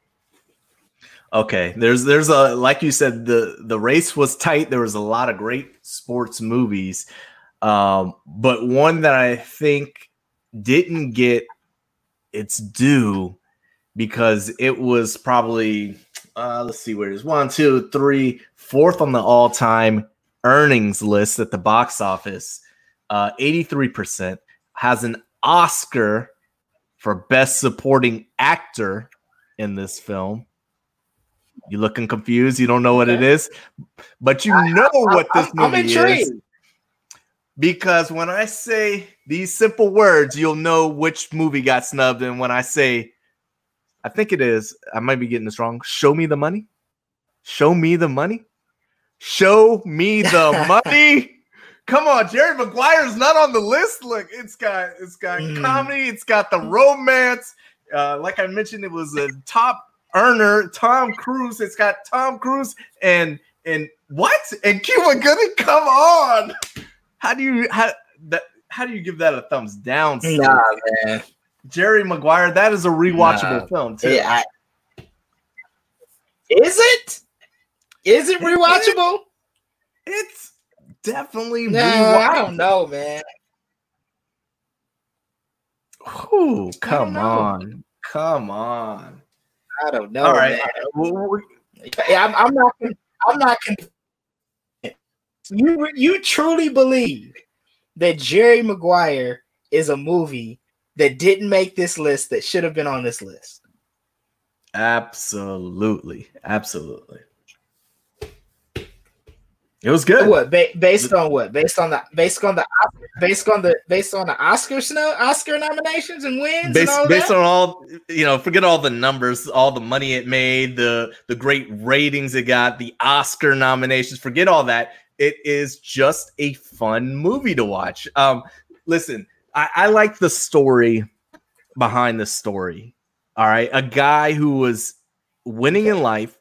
Okay, there's there's a like you said the the race was tight. There was a lot of great sports movies, um, but one that I think didn't get its due because it was probably uh, let's see where it is one, two, three, fourth on the all time earnings list at the box office. Uh, 83% has an Oscar for best supporting actor in this film. You looking confused? You don't know what it is, but you know what this movie is. Because when I say these simple words, you'll know which movie got snubbed. And when I say, I think it is, I might be getting this wrong. Show me the money. Show me the money. Show me the money. Come on, Jerry Maguire's not on the list. Look, it's got it's got mm. comedy, it's got the romance. Uh, like I mentioned, it was a top earner, Tom Cruise. It's got Tom Cruise and and what? And Cuba Gooding. Come on. How do you how that how do you give that a thumbs down? Nah, man. Jerry Maguire, that is a rewatchable nah. film too. Yeah, I, is it? Is it rewatchable? It's definitely no, I don't know, man. Ooh, come on. Come on. I don't know. All right. Yeah, I'm, I'm not. I'm not. You you truly believe that Jerry Maguire is a movie that didn't make this list that should have been on this list? Absolutely, absolutely. It was good. What ba- based on what? Based on the based on the based on the based on the Oscar snow Oscar nominations and wins. Based, and based on all you know, forget all the numbers, all the money it made, the the great ratings it got, the Oscar nominations. Forget all that. It is just a fun movie to watch. Um, listen, I, I like the story behind the story. All right, a guy who was winning in life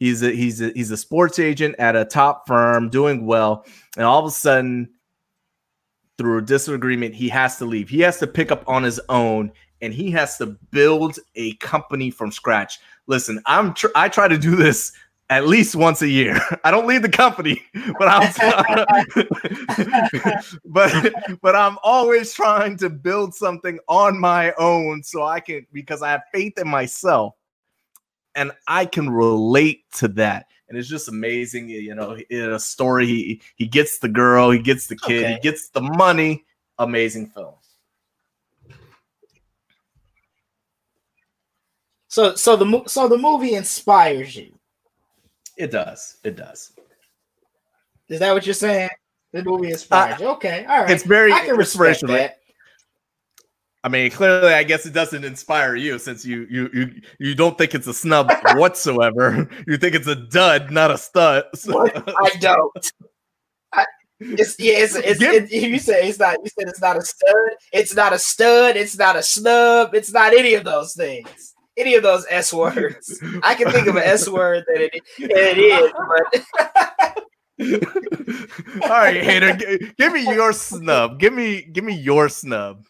He's a he's a he's a sports agent at a top firm doing well, and all of a sudden, through a disagreement, he has to leave. He has to pick up on his own, and he has to build a company from scratch. Listen, I'm tr- I try to do this at least once a year. I don't leave the company, but I'm but but I'm always trying to build something on my own so I can because I have faith in myself and I can relate to that. And it's just amazing, you know. In a story, he he gets the girl, he gets the kid, okay. he gets the money. Amazing film. So so the so the movie inspires you. It does. It does. Is that what you're saying? The movie inspires uh, you. Okay, all right. It's very I can respect that. I mean, clearly, I guess it doesn't inspire you since you you you you don't think it's a snub whatsoever. You think it's a dud, not a stud. I don't. I, it's yeah, it's, it's it, you say it's not. You said it's not a stud. It's not a stud. It's not a snub. It's not any of those things. Any of those s words. I can think of an s word that it, it is, but. All right, hater, give, give me your snub. Give me give me your snub.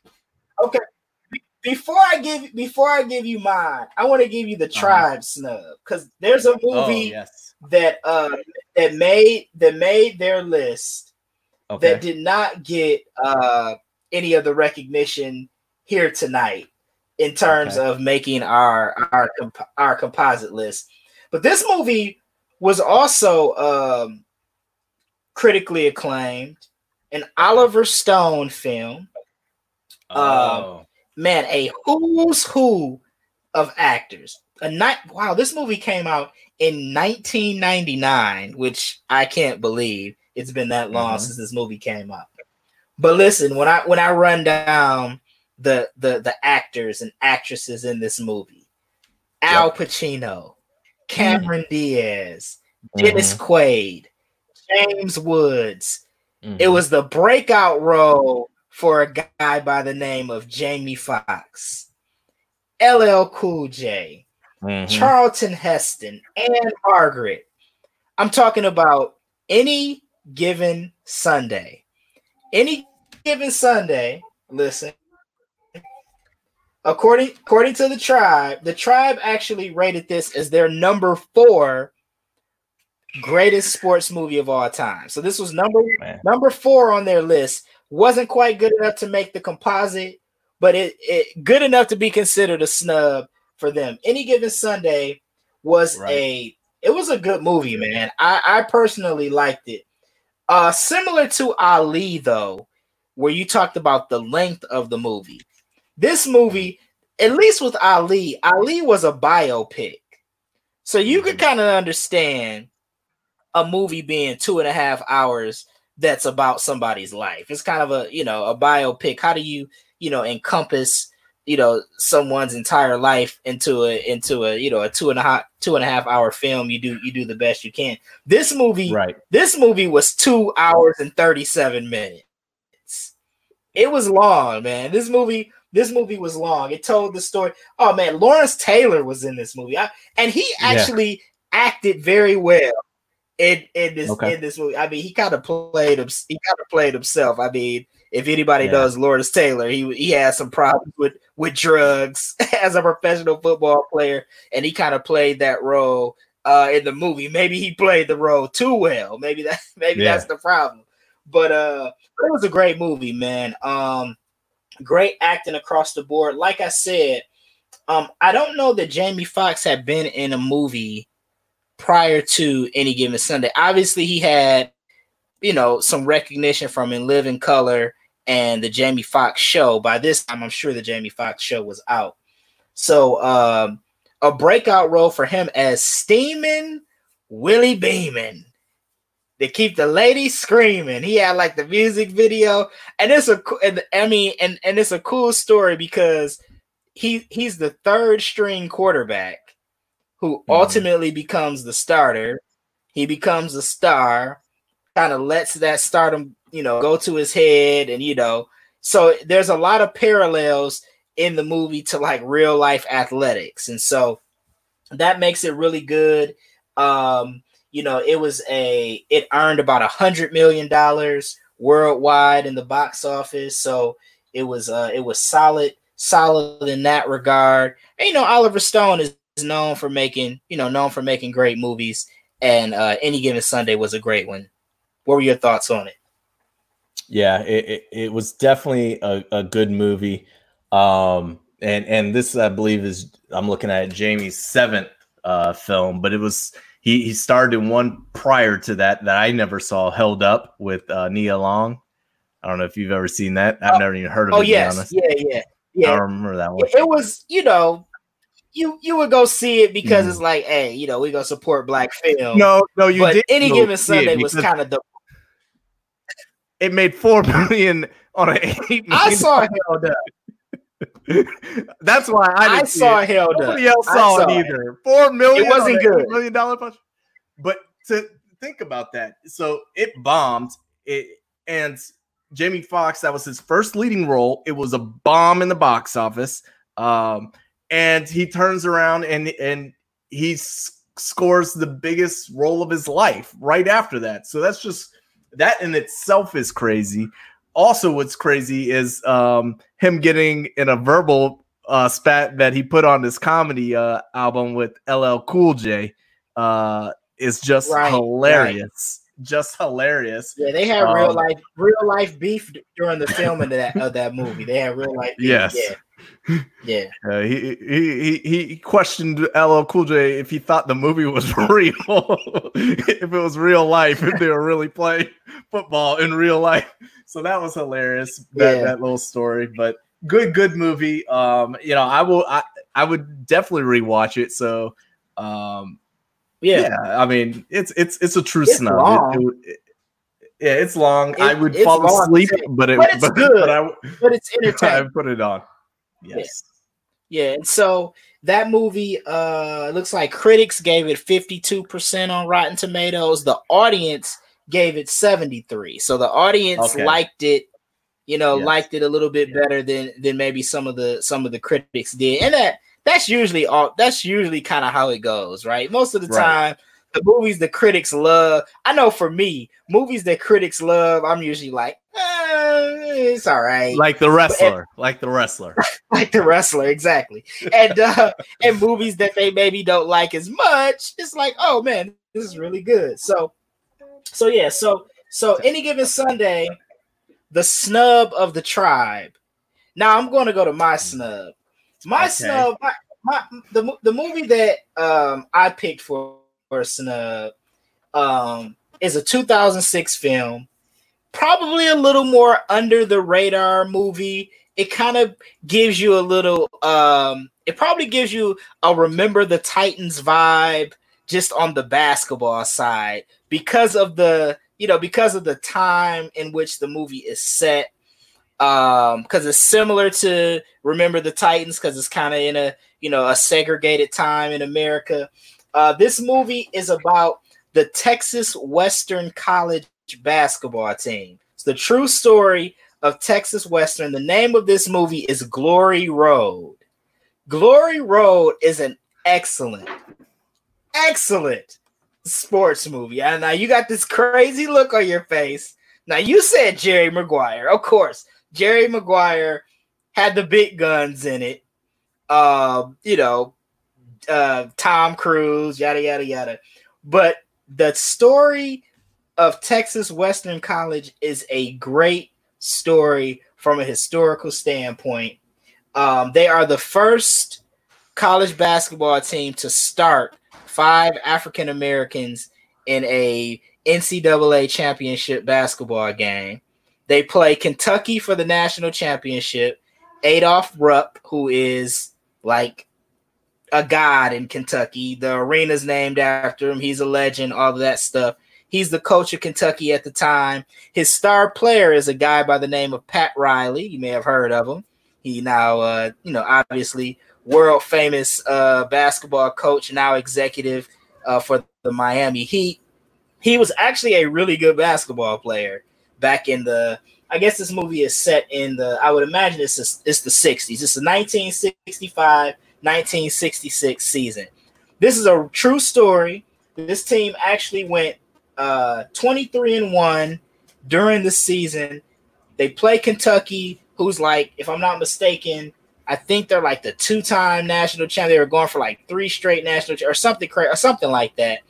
Okay. Before I give before I give you mine, I want to give you the uh-huh. tribe snub because there's a movie oh, yes. that uh that made that made their list okay. that did not get uh any of the recognition here tonight in terms okay. of making our our our composite list. But this movie was also um critically acclaimed, an Oliver Stone film um, oh. man, a who's who of actors. A night. Wow, this movie came out in 1999, which I can't believe it's been that long mm-hmm. since this movie came out. But listen, when I when I run down the the the actors and actresses in this movie, Al Pacino, Cameron Diaz, Dennis Mm-hmm. Quaid, James Woods. It was the breakout role for a guy by the name of Jamie Foxx, LL Cool J, Mhm. Charlton Heston, and Margaret. I'm talking about any given Sunday. Any given Sunday, listen. According according to the tribe, the tribe actually rated this as their number four greatest sports movie of all time. So this was number Man. number four on their list. Wasn't quite good enough to make the composite, but it, it good enough to be considered a snub for them. Any given Sunday was Right. a it was a good movie, man. I, I personally liked it. Uh similar to Ali though, where you talked about the length of the movie. This movie, at least with Ali, Ali was a biopic. So you could kind of understand a movie being two and a half hours that's about somebody's life. It's kind of a, you know, a biopic. How do you, you know, encompass, you know, someone's entire life into a into a, you know, a two and a half two and a half hour film? You do you do the best you can. This movie, Right. this movie was two hours and 37 minutes. It was long, man. This movie, this movie was long. It told the story. Oh man, Lawrence Taylor was in this movie. I, and he Yeah. actually acted very well in, in this Okay. in this movie. I mean, he kind of played him, he kind of played himself. I mean, if anybody Yeah. knows Lawrence Taylor, he he had some problems with with drugs as a professional football player, and he kind of played that role uh in the movie. Maybe he played the role too well. Maybe that maybe Yeah. that's the problem. But uh it was a great movie, man. Um great acting across the board. Like I said, um I don't know that Jamie Foxx had been in a movie prior to any given Sunday. Obviously, he had you know some recognition from In Living Color and the Jamie Foxx show. By this time, I'm sure the Jamie Foxx show was out. So um a breakout role for him as Steamin' Willie Beamen. They keep the ladies screaming. He had like the music video, and it's a mean, and and it's a cool story because he he's the third string quarterback who Mhm. ultimately becomes the starter. He becomes a star, kind of lets that stardom, you know, go to his head, and you know, so there's a lot of parallels in the movie to like real life athletics, and so that makes it really good. Um, you know, it was a it earned about a hundred million dollars worldwide in the box office, so it was uh it was solid, solid in that regard. And you know, Oliver Stone is known for making, you know, known for making great movies, and uh any given Sunday was a great one. What were your thoughts on it? Yeah, it, it, it was definitely a, a good movie. Um, and and this I believe is I'm looking at Jamie's seventh uh, film, but it was he he starred in one prior to that that I never saw, Held Up with uh, Nia Long. I don't know if you've ever seen that. I've Oh, never even heard of Oh it. be yes, honest. yeah, yeah, I don't remember that one. It was, you know, you you would go see it because Mhm. it's like, hey, you know, we gonna support black film. No, no, you but did. any go given it Sunday was kind of the. It made four million on an eight. I saw Held Up. That's why I, I, didn't see saw it. Held Up. Nobody else I saw, saw it it. either. Four million. It wasn't good. $8 Million dollar punch. But to think about that, so it bombed. It and Jamie Foxx, that was his first leading role. It was a bomb in the box office. Um, and he turns around and and he s- scores the biggest role of his life right after that. So that's just that in itself is crazy. Also, what's crazy is um, him getting in a verbal uh, spat that he put on this comedy uh, album with LL Cool J uh, is just Right, hilarious. Just hilarious. Yeah, they had real Um, life, real life beef during the filming of that of that movie. They had real life. Beef. Yes. Yeah. Yeah. Uh, he, he he he questioned LL Cool J if he thought the movie was real, if it was real life, if they were really playing football in real life. So that was hilarious. That, Yeah. that little story, but good good movie. Um, you know, I will I I would definitely rewatch it. So, um, Yeah. yeah, I mean, it's it's it's a true It's snub. It- long. it- yeah, it's long. I would fall asleep, but it But it's good. But I, But it's entertaining. I put it on. Yes. Yeah, and so that movie uh looks like critics gave it 52% on Rotten Tomatoes. The audience gave it 73. So the audience okay. liked it, you know, yes. liked it a little bit yeah. better than than maybe some of the some of the critics did. And that that's usually all that's usually kind of how it goes, right? Most of the right. time the movies the critics love. I know for me, movies that critics love, I'm usually like, eh, it's all right. Like the wrestler, but, like the wrestler, like the wrestler, exactly. And uh, and movies that they maybe don't like as much, it's like, oh man, this is really good. So, so yeah, so so any given Sunday, the snub of the tribe. Now I'm going to go to my snub. My okay. snub, my, my the the movie that um I picked for for a snub um is a 2006 film probably a little more under the radar movie. It kind of gives you a little um it probably gives you a remember the Titans vibe just on the basketball side because of the you know because of the time in which the movie is set um because it's similar to remember the titans because it's kind of in a you know a segregated time in america uh this movie is about the texas western college basketball team. It's the true story of Texas Western. The name of this movie is Glory Road. Glory Road is an excellent, excellent sports movie. And now you got this crazy look on your face. Now you said Jerry Maguire. Of course, Jerry Maguire had the big guns in it. Uh, you know, uh, Tom Cruise, yada yada yada. But the story of Texas Western College is a great story from a historical standpoint. Um, they are the first college basketball team to start five African Americans in a NCAA championship basketball game. They play Kentucky for the national championship. Adolph Rupp, who is like a god in Kentucky, the arena's named after him. He's a legend, all of that stuff. He's the coach of Kentucky at the time. His star player is a guy by the name of Pat Riley. You may have heard of him. He now, uh, you know, obviously world famous uh, basketball coach, now executive uh, for the Miami Heat. He was actually a really good basketball player back in the. I guess this movie is set in the. I would imagine it's a, it's the 60s. It's the 1965 1966 season. This is a true story. This team actually went uh, 23 and 1 during the season. They play Kentucky, who's like, if I'm not mistaken, I think they're like the two-time national champ. They were going for like three straight national or something crazy or something like that.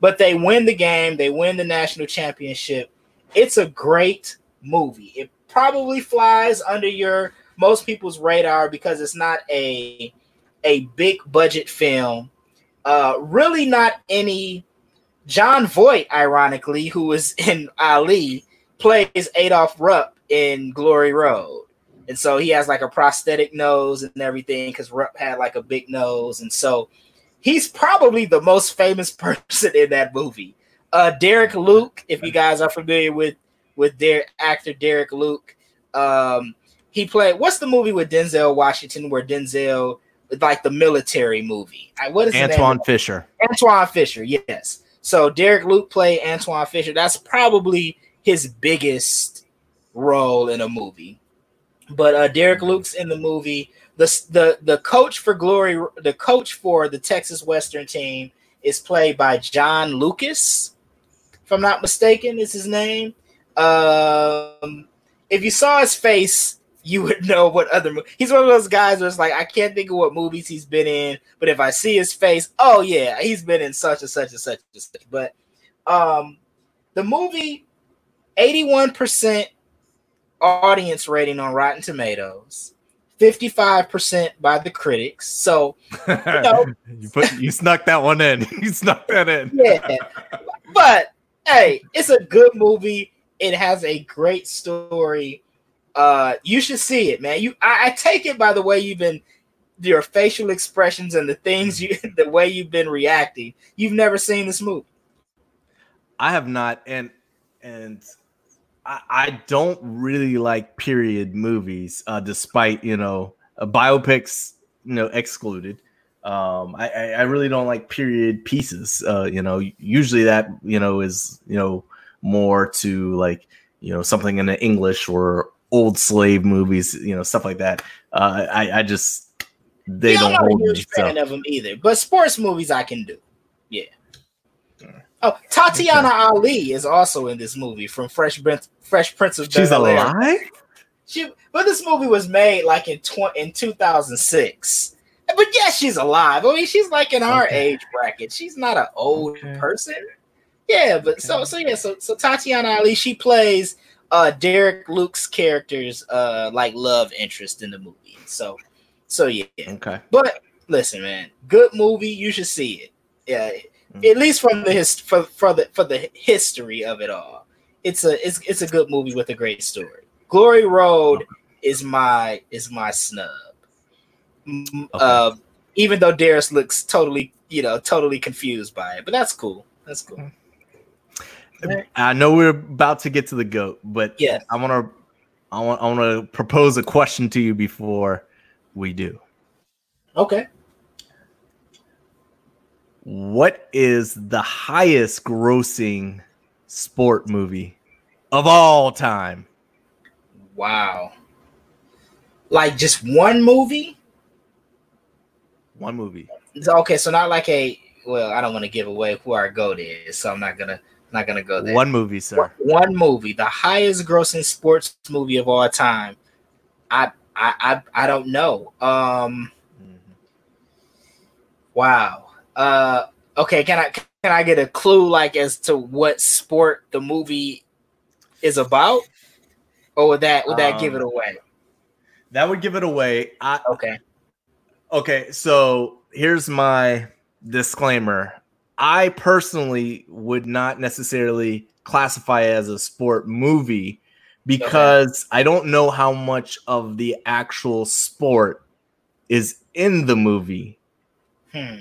But they win the game, they win the national championship. It's a great movie. It probably flies under your most people's radar because it's not a a big budget film. Uh, really not any Jon Voight, ironically, who was in Ali, plays Adolph Rupp in Glory Road. And so he has like a prosthetic nose and everything because Rupp had like a big nose. And so he's probably the most famous person in that movie. Uh, Derek Luke, if you guys are familiar with with their actor Derek Luke, um, he played. What's the movie with Denzel Washington where Denzel, like the military movie? What is Antwone Fisher? Antwone Fisher, yes. So Derek Luke played Antwone Fisher. That's probably his biggest role in a movie. But uh, Derek Luke's in the movie. The, the the coach for Glory, the coach for the Texas Western team is played by Josh Lucas, if I'm not mistaken, is his name. Um, if you saw his face, you would know what other mo- he's one of those guys where it's like I can't think of what movies he's been in, but if I see his face, oh yeah, he's been in such and such and such and such. But um the movie 81% audience rating on Rotten Tomatoes, 55% by the critics. So you, know, you put you snuck that one in. You snuck that in. yeah. But hey, it's a good movie. It has a great story uh, you should see it, man. You, I, I take it by the way you've been, your facial expressions and the things you, the way you've been reacting. You've never seen this movie. I have not, and and I, I don't really like period movies, uh, despite you know uh, biopics you know excluded. Um, I, I, I really don't like period pieces. Uh, you know, usually that you know is you know more to like you know something in the English or old slave movies, you know, stuff like that. Uh, I I just they Yeah, don't I'm not hold a huge fan of them either. But sports movies I can do. Yeah. Oh, Tatiana Ali is also in this movie from Fresh Prince, Fresh Prince of She's Bel-Air. alive. She, but this movie was made like in tw- in 2006. But yeah, she's alive. I mean, she's like in our Okay. age bracket. She's not an old Okay. person. Yeah, but so so yeah, so so Tatiana Ali, she plays uh Derek Luke's character's uh like love interest in the movie. So so yeah. Okay. But listen, man, good movie. You should see it. Yeah, Mm. at least from the his for for the for the history of it all. It's a it's it's a good movie with a great story. Glory Road is my is my snub. Mm, Uh, even though Darius looks totally you know totally confused by it, but that's cool. That's cool. I know we're about to get to the goat, but Yes. I want to I want I want to propose a question to you before we do. Okay. What is the highest grossing sport movie of all time? Wow. Like just one movie? One movie. Okay, so not like a well, I don't want to give away who our goat is, so I'm not gonna not gonna go there. One movie, sir. one movie, the highest grossing sports movie of all time. I I I, I don't know. Um wow. Uh okay, can I can I get a clue like as to what sport the movie is about? Or would that would that give it Um, away? That would give it away. I Okay. Okay, so here's my disclaimer. I personally would not necessarily classify it as a sport movie because I don't know how much of the actual sport is in the movie. Hmm.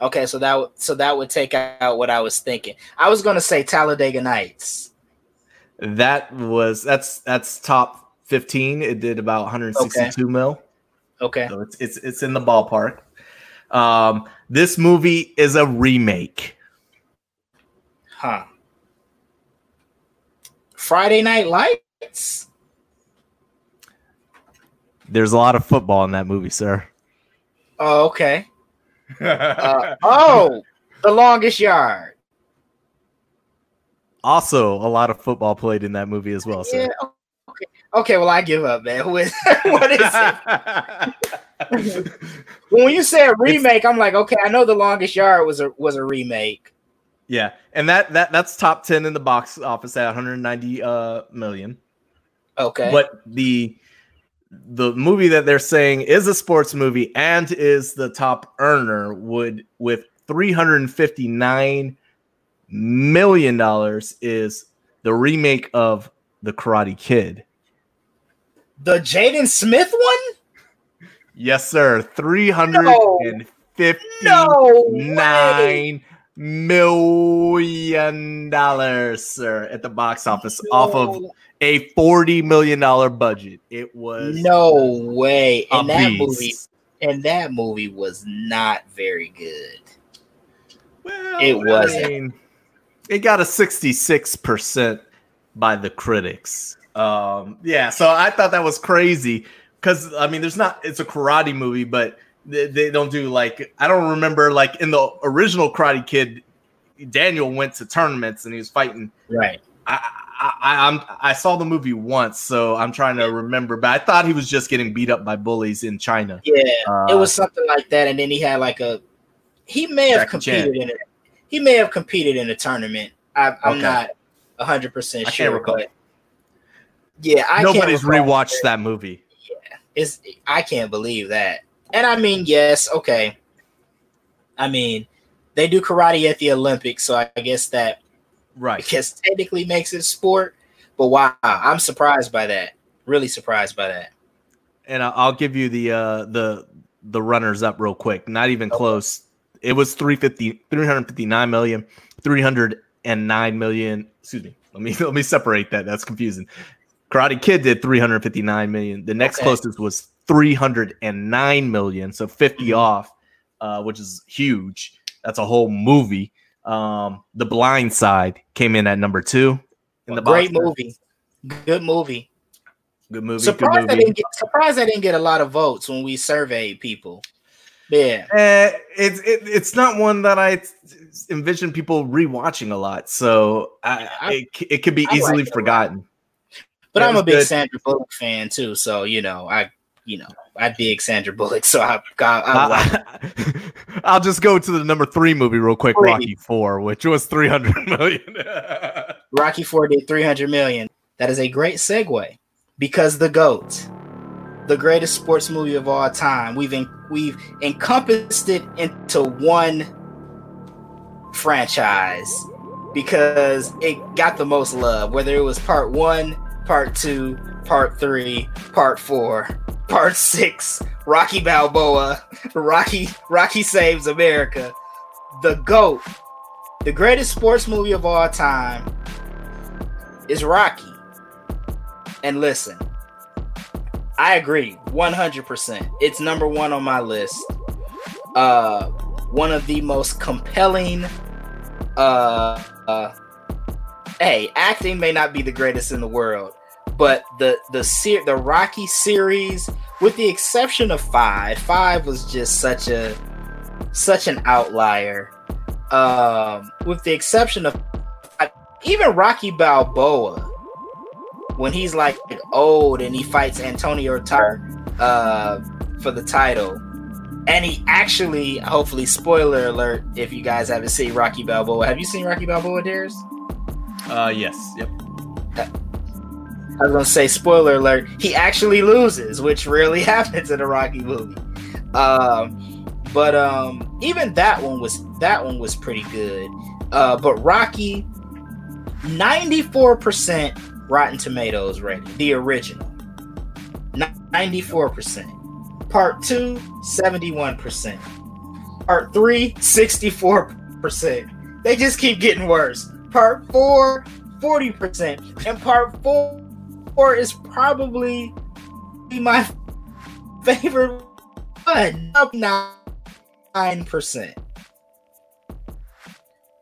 Okay, so that would so that would take out what I was thinking. I was gonna say Talladega Nights. That was that's that's top 15. It did about 162 mil. Okay. So it's it's it's in the ballpark. Um this movie is a remake. Huh. Friday Night Lights? There's a lot of football in that movie, sir. Oh, okay. Uh, oh, The Longest Yard. Also, a lot of football played in that movie as well, sir. Yeah. Okay. Okay. Well, I give up, man. What, what is it? When you say a remake, I'm like, okay, I know The Longest Yard was a was a remake. yeah, and that that that's top 10 in the box office at 190 uh million. Okay. But the the movie that they're saying is a sports movie and is the top earner would with 359 million dollars is the remake of The Karate Kid. the Jaden Smith one? Yes, sir. Three hundred and No fifty-nine million dollars, sir, at the box office off of a forty million dollar budget. It was no way. And that beast. movie and that movie was not very good. Well, It wasn't. mean, it got a sixty-six percent by the critics. Um, yeah, so I thought that was crazy because I mean, there's not. It's a karate movie, but they, they don't do like I don't remember like in the original Karate Kid. Daniel went to tournaments and he was fighting. Right. I, I, I, I'm I saw the movie once, so I'm trying to remember. But I thought he was just getting beat up by bullies in China. Yeah. Uh, it was something like that, and then he had like a he may have Jackie Chan. competed in it. He may have competed in a tournament. I, I'm Okay. not hundred percent I can't sure, recall. but yeah, I Nobody's rewatched that movie. It's I can't believe that. And I mean, yes, okay. I mean, they do karate at the Olympics, so I guess that I Right. guess technically makes it sport. But wow, I'm surprised by that. Really surprised by that. and I- I'll give you the uh the the runners up real quick. Not even close. It was 350 359 million, 309 million. Excuse me. Let me let me separate that. That's confusing. Karate Kid did 359 million. The next Okay. closest was 309 million, so 50 Mm-hmm. off, uh, which is huge. That's a whole movie. Um, The Blind Side came in at number two in the Great box. movie. Good movie. Good movie. Surprised good I didn't get surprised I didn't get a lot of votes when we surveyed people. Yeah. Eh, it's it, it's not one that I envision people rewatching a lot, so I, I- it, it could be I like easily lot. forgotten. But Yeah, I'm a big good. Sandra Bullock fan too, so you know, I you know, I dig Sandra Bullock, so I got I, I, I'll just go to the number three movie real quick. Rocky Four, which was three hundred million. Rocky 4 did 300 million. That is a great segue because the GOAT, the greatest sports movie of all time, we've en- we've encompassed it into one franchise because it got the most love, whether it was part one, part two, part three, part four, part six, Rocky Balboa, Rocky Rocky Saves America, the GOAT, the greatest sports movie of all time is Rocky. And listen, I agree 100%. It's number 1 on my list. Uh one of the most compelling uh uh hey, acting may not be the greatest in the world, but the the ser- the Rocky series with the exception of 5, 5 was just such a such an outlier. Um with the exception of even Rocky Balboa, when he's like old and he fights Antonio Tar uh, for the title, and he actually, hopefully, spoiler alert if you guys haven't seen Rocky Balboa. Have you seen Rocky Balboa, Darius? uh, yes, yep. I was gonna say spoiler alert. He actually loses, which rarely happens in a Rocky movie. Um, but um, even that one was that one was pretty good. Uh, but Rocky, ninety four percent Rotten Tomatoes rating, the original, ninety four percent. Part two, 71 percent. Part three, 64 percent. They just keep getting worse. Part four, 40 percent, and part four four is probably my favorite one, up nine percent.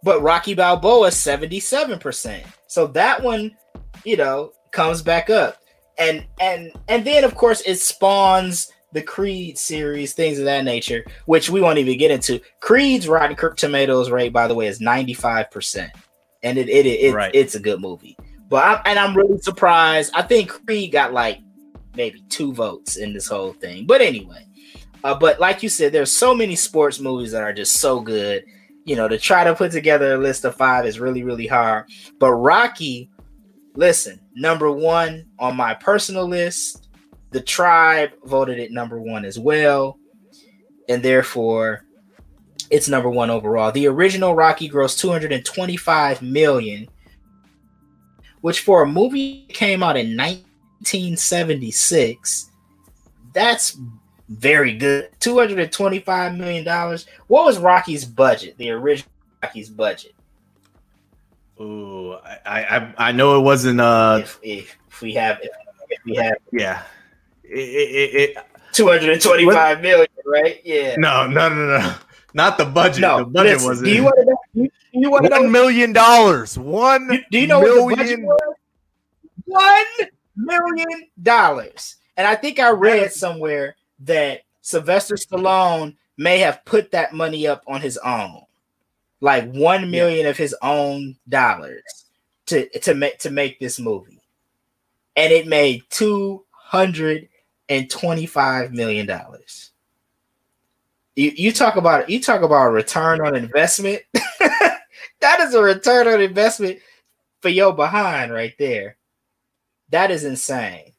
But Rocky Balboa seventy-seven percent. So that one, you know, comes back up, and and and then of course it spawns the Creed series, things of that nature, which we won't even get into. Creed's Rotten Tomatoes rate, by the way, is ninety-five percent, and it it, it, Right. it's a good movie. But I'm, and I'm really surprised. I think Creed got like maybe two votes in this whole thing. But anyway, uh, but like you said, there's so many sports movies that are just so good. You know, to try to put together a list of five is really really hard. But Rocky, listen, number one on my personal list. The tribe voted it number one as well, and therefore it's number one overall. The original Rocky grossed 225 million which for a movie came out in 1976, that's very good. 225 million dollars. What was Rocky's budget? The original Rocky's budget. Ooh, I, I I know it wasn't. Uh, if, if, if we have if, if we have yeah. It, it, it, 225 million, right? Yeah. no, no, no, no, not the budget. No, the budget listen, wasn't. Do you want to know? You want One million dollars. One. Do, do you know what the budget million- was? One million dollars. And I think I read somewhere that Sylvester Stallone may have put that money up on his own, like one million of his own dollars to to make to make this movie, and it made two hundred and twenty five million dollars. You you talk about you talk about a return on investment. that is a return on investment for your behind right there. That is insane.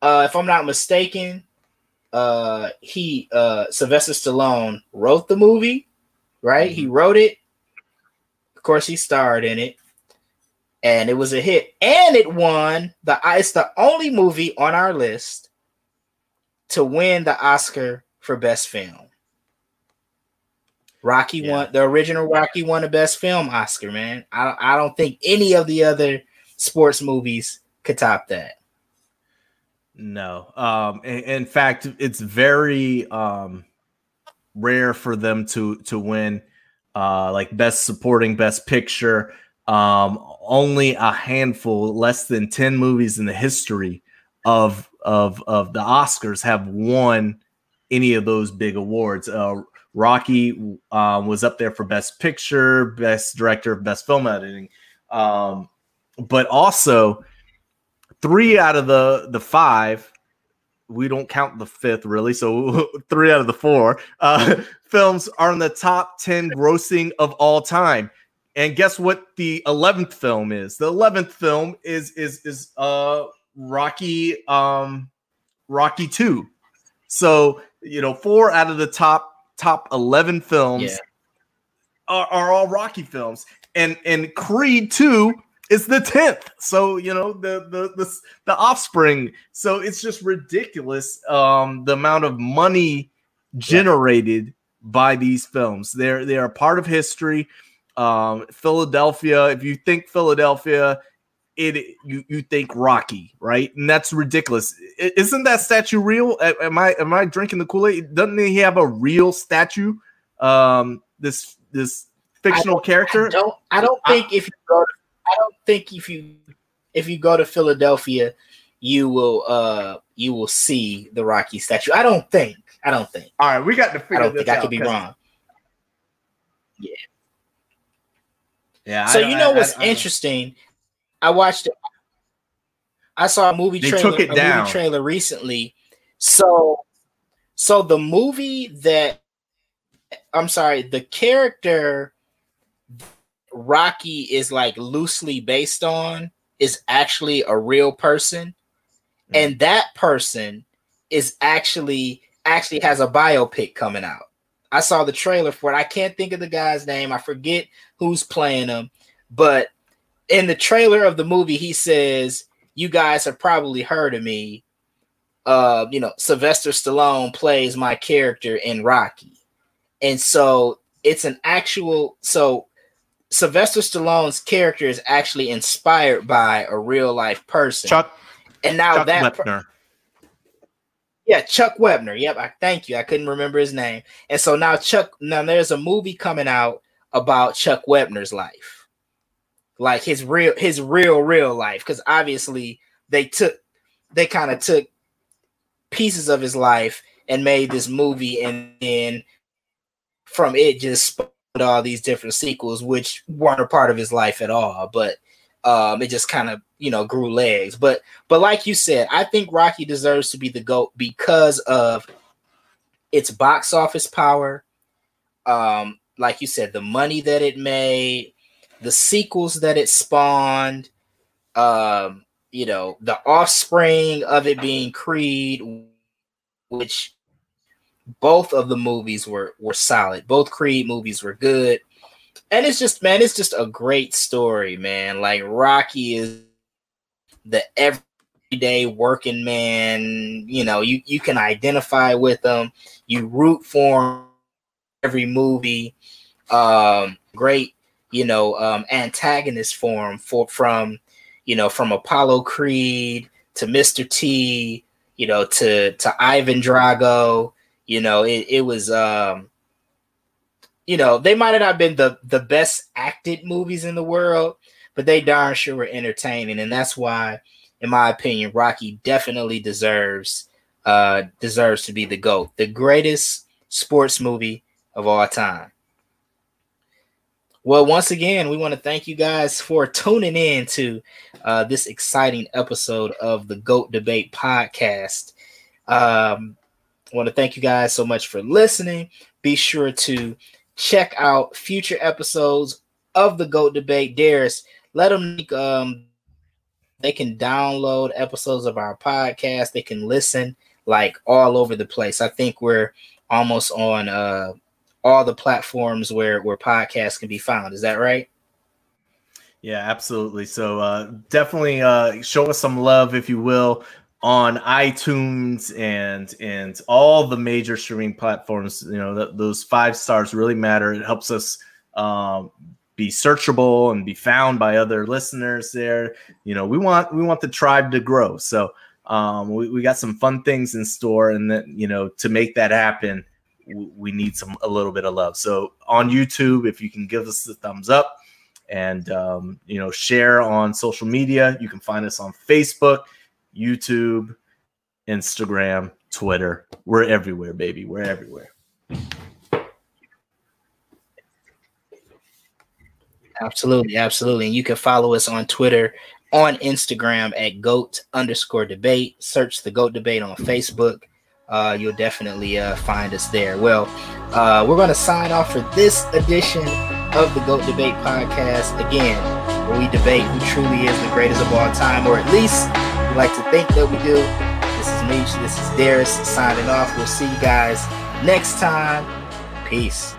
Uh, if I'm not mistaken, uh, he uh, Sylvester Stallone wrote the movie, right? He wrote it. Of course, he starred in it, and it was a hit. And it won the. It's the only movie on our list to win the Oscar for Best Film. Rocky Yeah. won the original Rocky won the Best Film Oscar. Man, I I don't think any of the other sports movies could top that. No. Um, in, in fact, it's very um, rare for them to to win uh, like best supporting, best picture. Um, only a handful, less than ten movies in the history of of of the Oscars have won any of those big awards. Uh, Rocky um, was up there for best picture, best director, best film editing, um, but also three out of the the five we don't count the fifth really so three out of the four uh, films are in the top 10 grossing of all time. And guess what the 11th film is? The 11th film is is is uh rocky um rocky 2 so you know four out of the top top 11 films yeah. are, are all rocky films and and creed 2 is the 10th. So, you know, the the the, the offspring. So it's just ridiculous um the amount of money generated yeah. by these films. They're they are part of history. Um Philadelphia, if you think Philadelphia, it you you think Rocky, right? And that's ridiculous. Isn't that statue real? Am I am I drinking the Kool-Aid? Doesn't he have a real statue? Um this this fictional character? I don't I don't think I, if you go to I don't think if you if you go to Philadelphia, you will uh you will see the Rocky statue. I don't think. I don't think. All right, we got to figure. I don't think I could be wrong. Yeah. Yeah. So you know what's interesting? I watched it. I saw a movie they trailer. Took it a down. movie trailer recently. So, so the movie that I'm sorry, the character Rocky is like loosely based on is actually a real person, mm. and that person is actually actually has a biopic coming out. I saw the trailer for it. I can't think of the guy's name. I forget who's playing him, but in the trailer of the movie, he says, "You guys have probably heard of me." Uh, you know, Sylvester Stallone plays my character in Rocky, and so it's an actual. So Sylvester Stallone's character is actually inspired by a real life person. Chuck. And now Chuck that Wepner. yeah, Chuck Wepner. Yep, I thank you. I couldn't remember his name. And so now Chuck now there's a movie coming out about Chuck Wepner's life. Like his real his real real life cuz obviously they took they kind of took pieces of his life and made this movie and then from it just spawned all these different sequels, which weren't a part of his life at all. But um, it just kind of you know grew legs. But but like you said, I think Rocky deserves to be the goat because of its box office power. Um, like you said, the money that it made, the sequels that it spawned, um, you know, the offspring of it being Creed, which both of the movies were were solid. Both Creed movies were good. And it's just man, it's just a great story, man. Like Rocky is the everyday working man, you know, you you can identify with him. You root for him every movie. Um great, you know, um antagonist form for from you know, from Apollo Creed to Mr. T, you know, to to Ivan Drago, you know, it, it was um you know, they might have not been the the best acted movies in the world, but they darn sure were entertaining, and that's why, in my opinion, Rocky definitely deserves uh deserves to be the GOAT, the greatest sports movie of all time. Well, once again, we want to thank you guys for tuning in to uh, this exciting episode of the GOAT Debate podcast. Um, I want to thank you guys so much for listening. Be sure to check out future episodes of the GOAT Debate. Darius, let them um they can download episodes of our podcast. They can listen like all over the place. I think we're almost on uh all the platforms where where podcasts can be found. Is that right? Yeah, absolutely. So uh, definitely uh, show us some love, if you will on iTunes and and all the major streaming platforms. You know, th- those five stars really matter. It helps us um, be searchable and be found by other listeners. There, you know, we want we want the tribe to grow. So Um, we, we got some fun things in store, and then you know to make that happen, we need some a little bit of love. So on YouTube, if you can give us the thumbs up and um, you know share on social media, you can find us on Facebook, YouTube, Instagram, Twitter. We're everywhere, baby. We're everywhere. Absolutely, absolutely. And you can follow us on Twitter, on Instagram at goat underscore debate. Search the goat debate on Facebook. Uh, you'll definitely uh, find us there. Well, uh, we're going to sign off for this edition of the Goat Debate podcast. Again, where we debate who truly is the greatest of all time, or at least we like to think that we do. This is Meech. This is Darius signing off. We'll see you guys next time. Peace.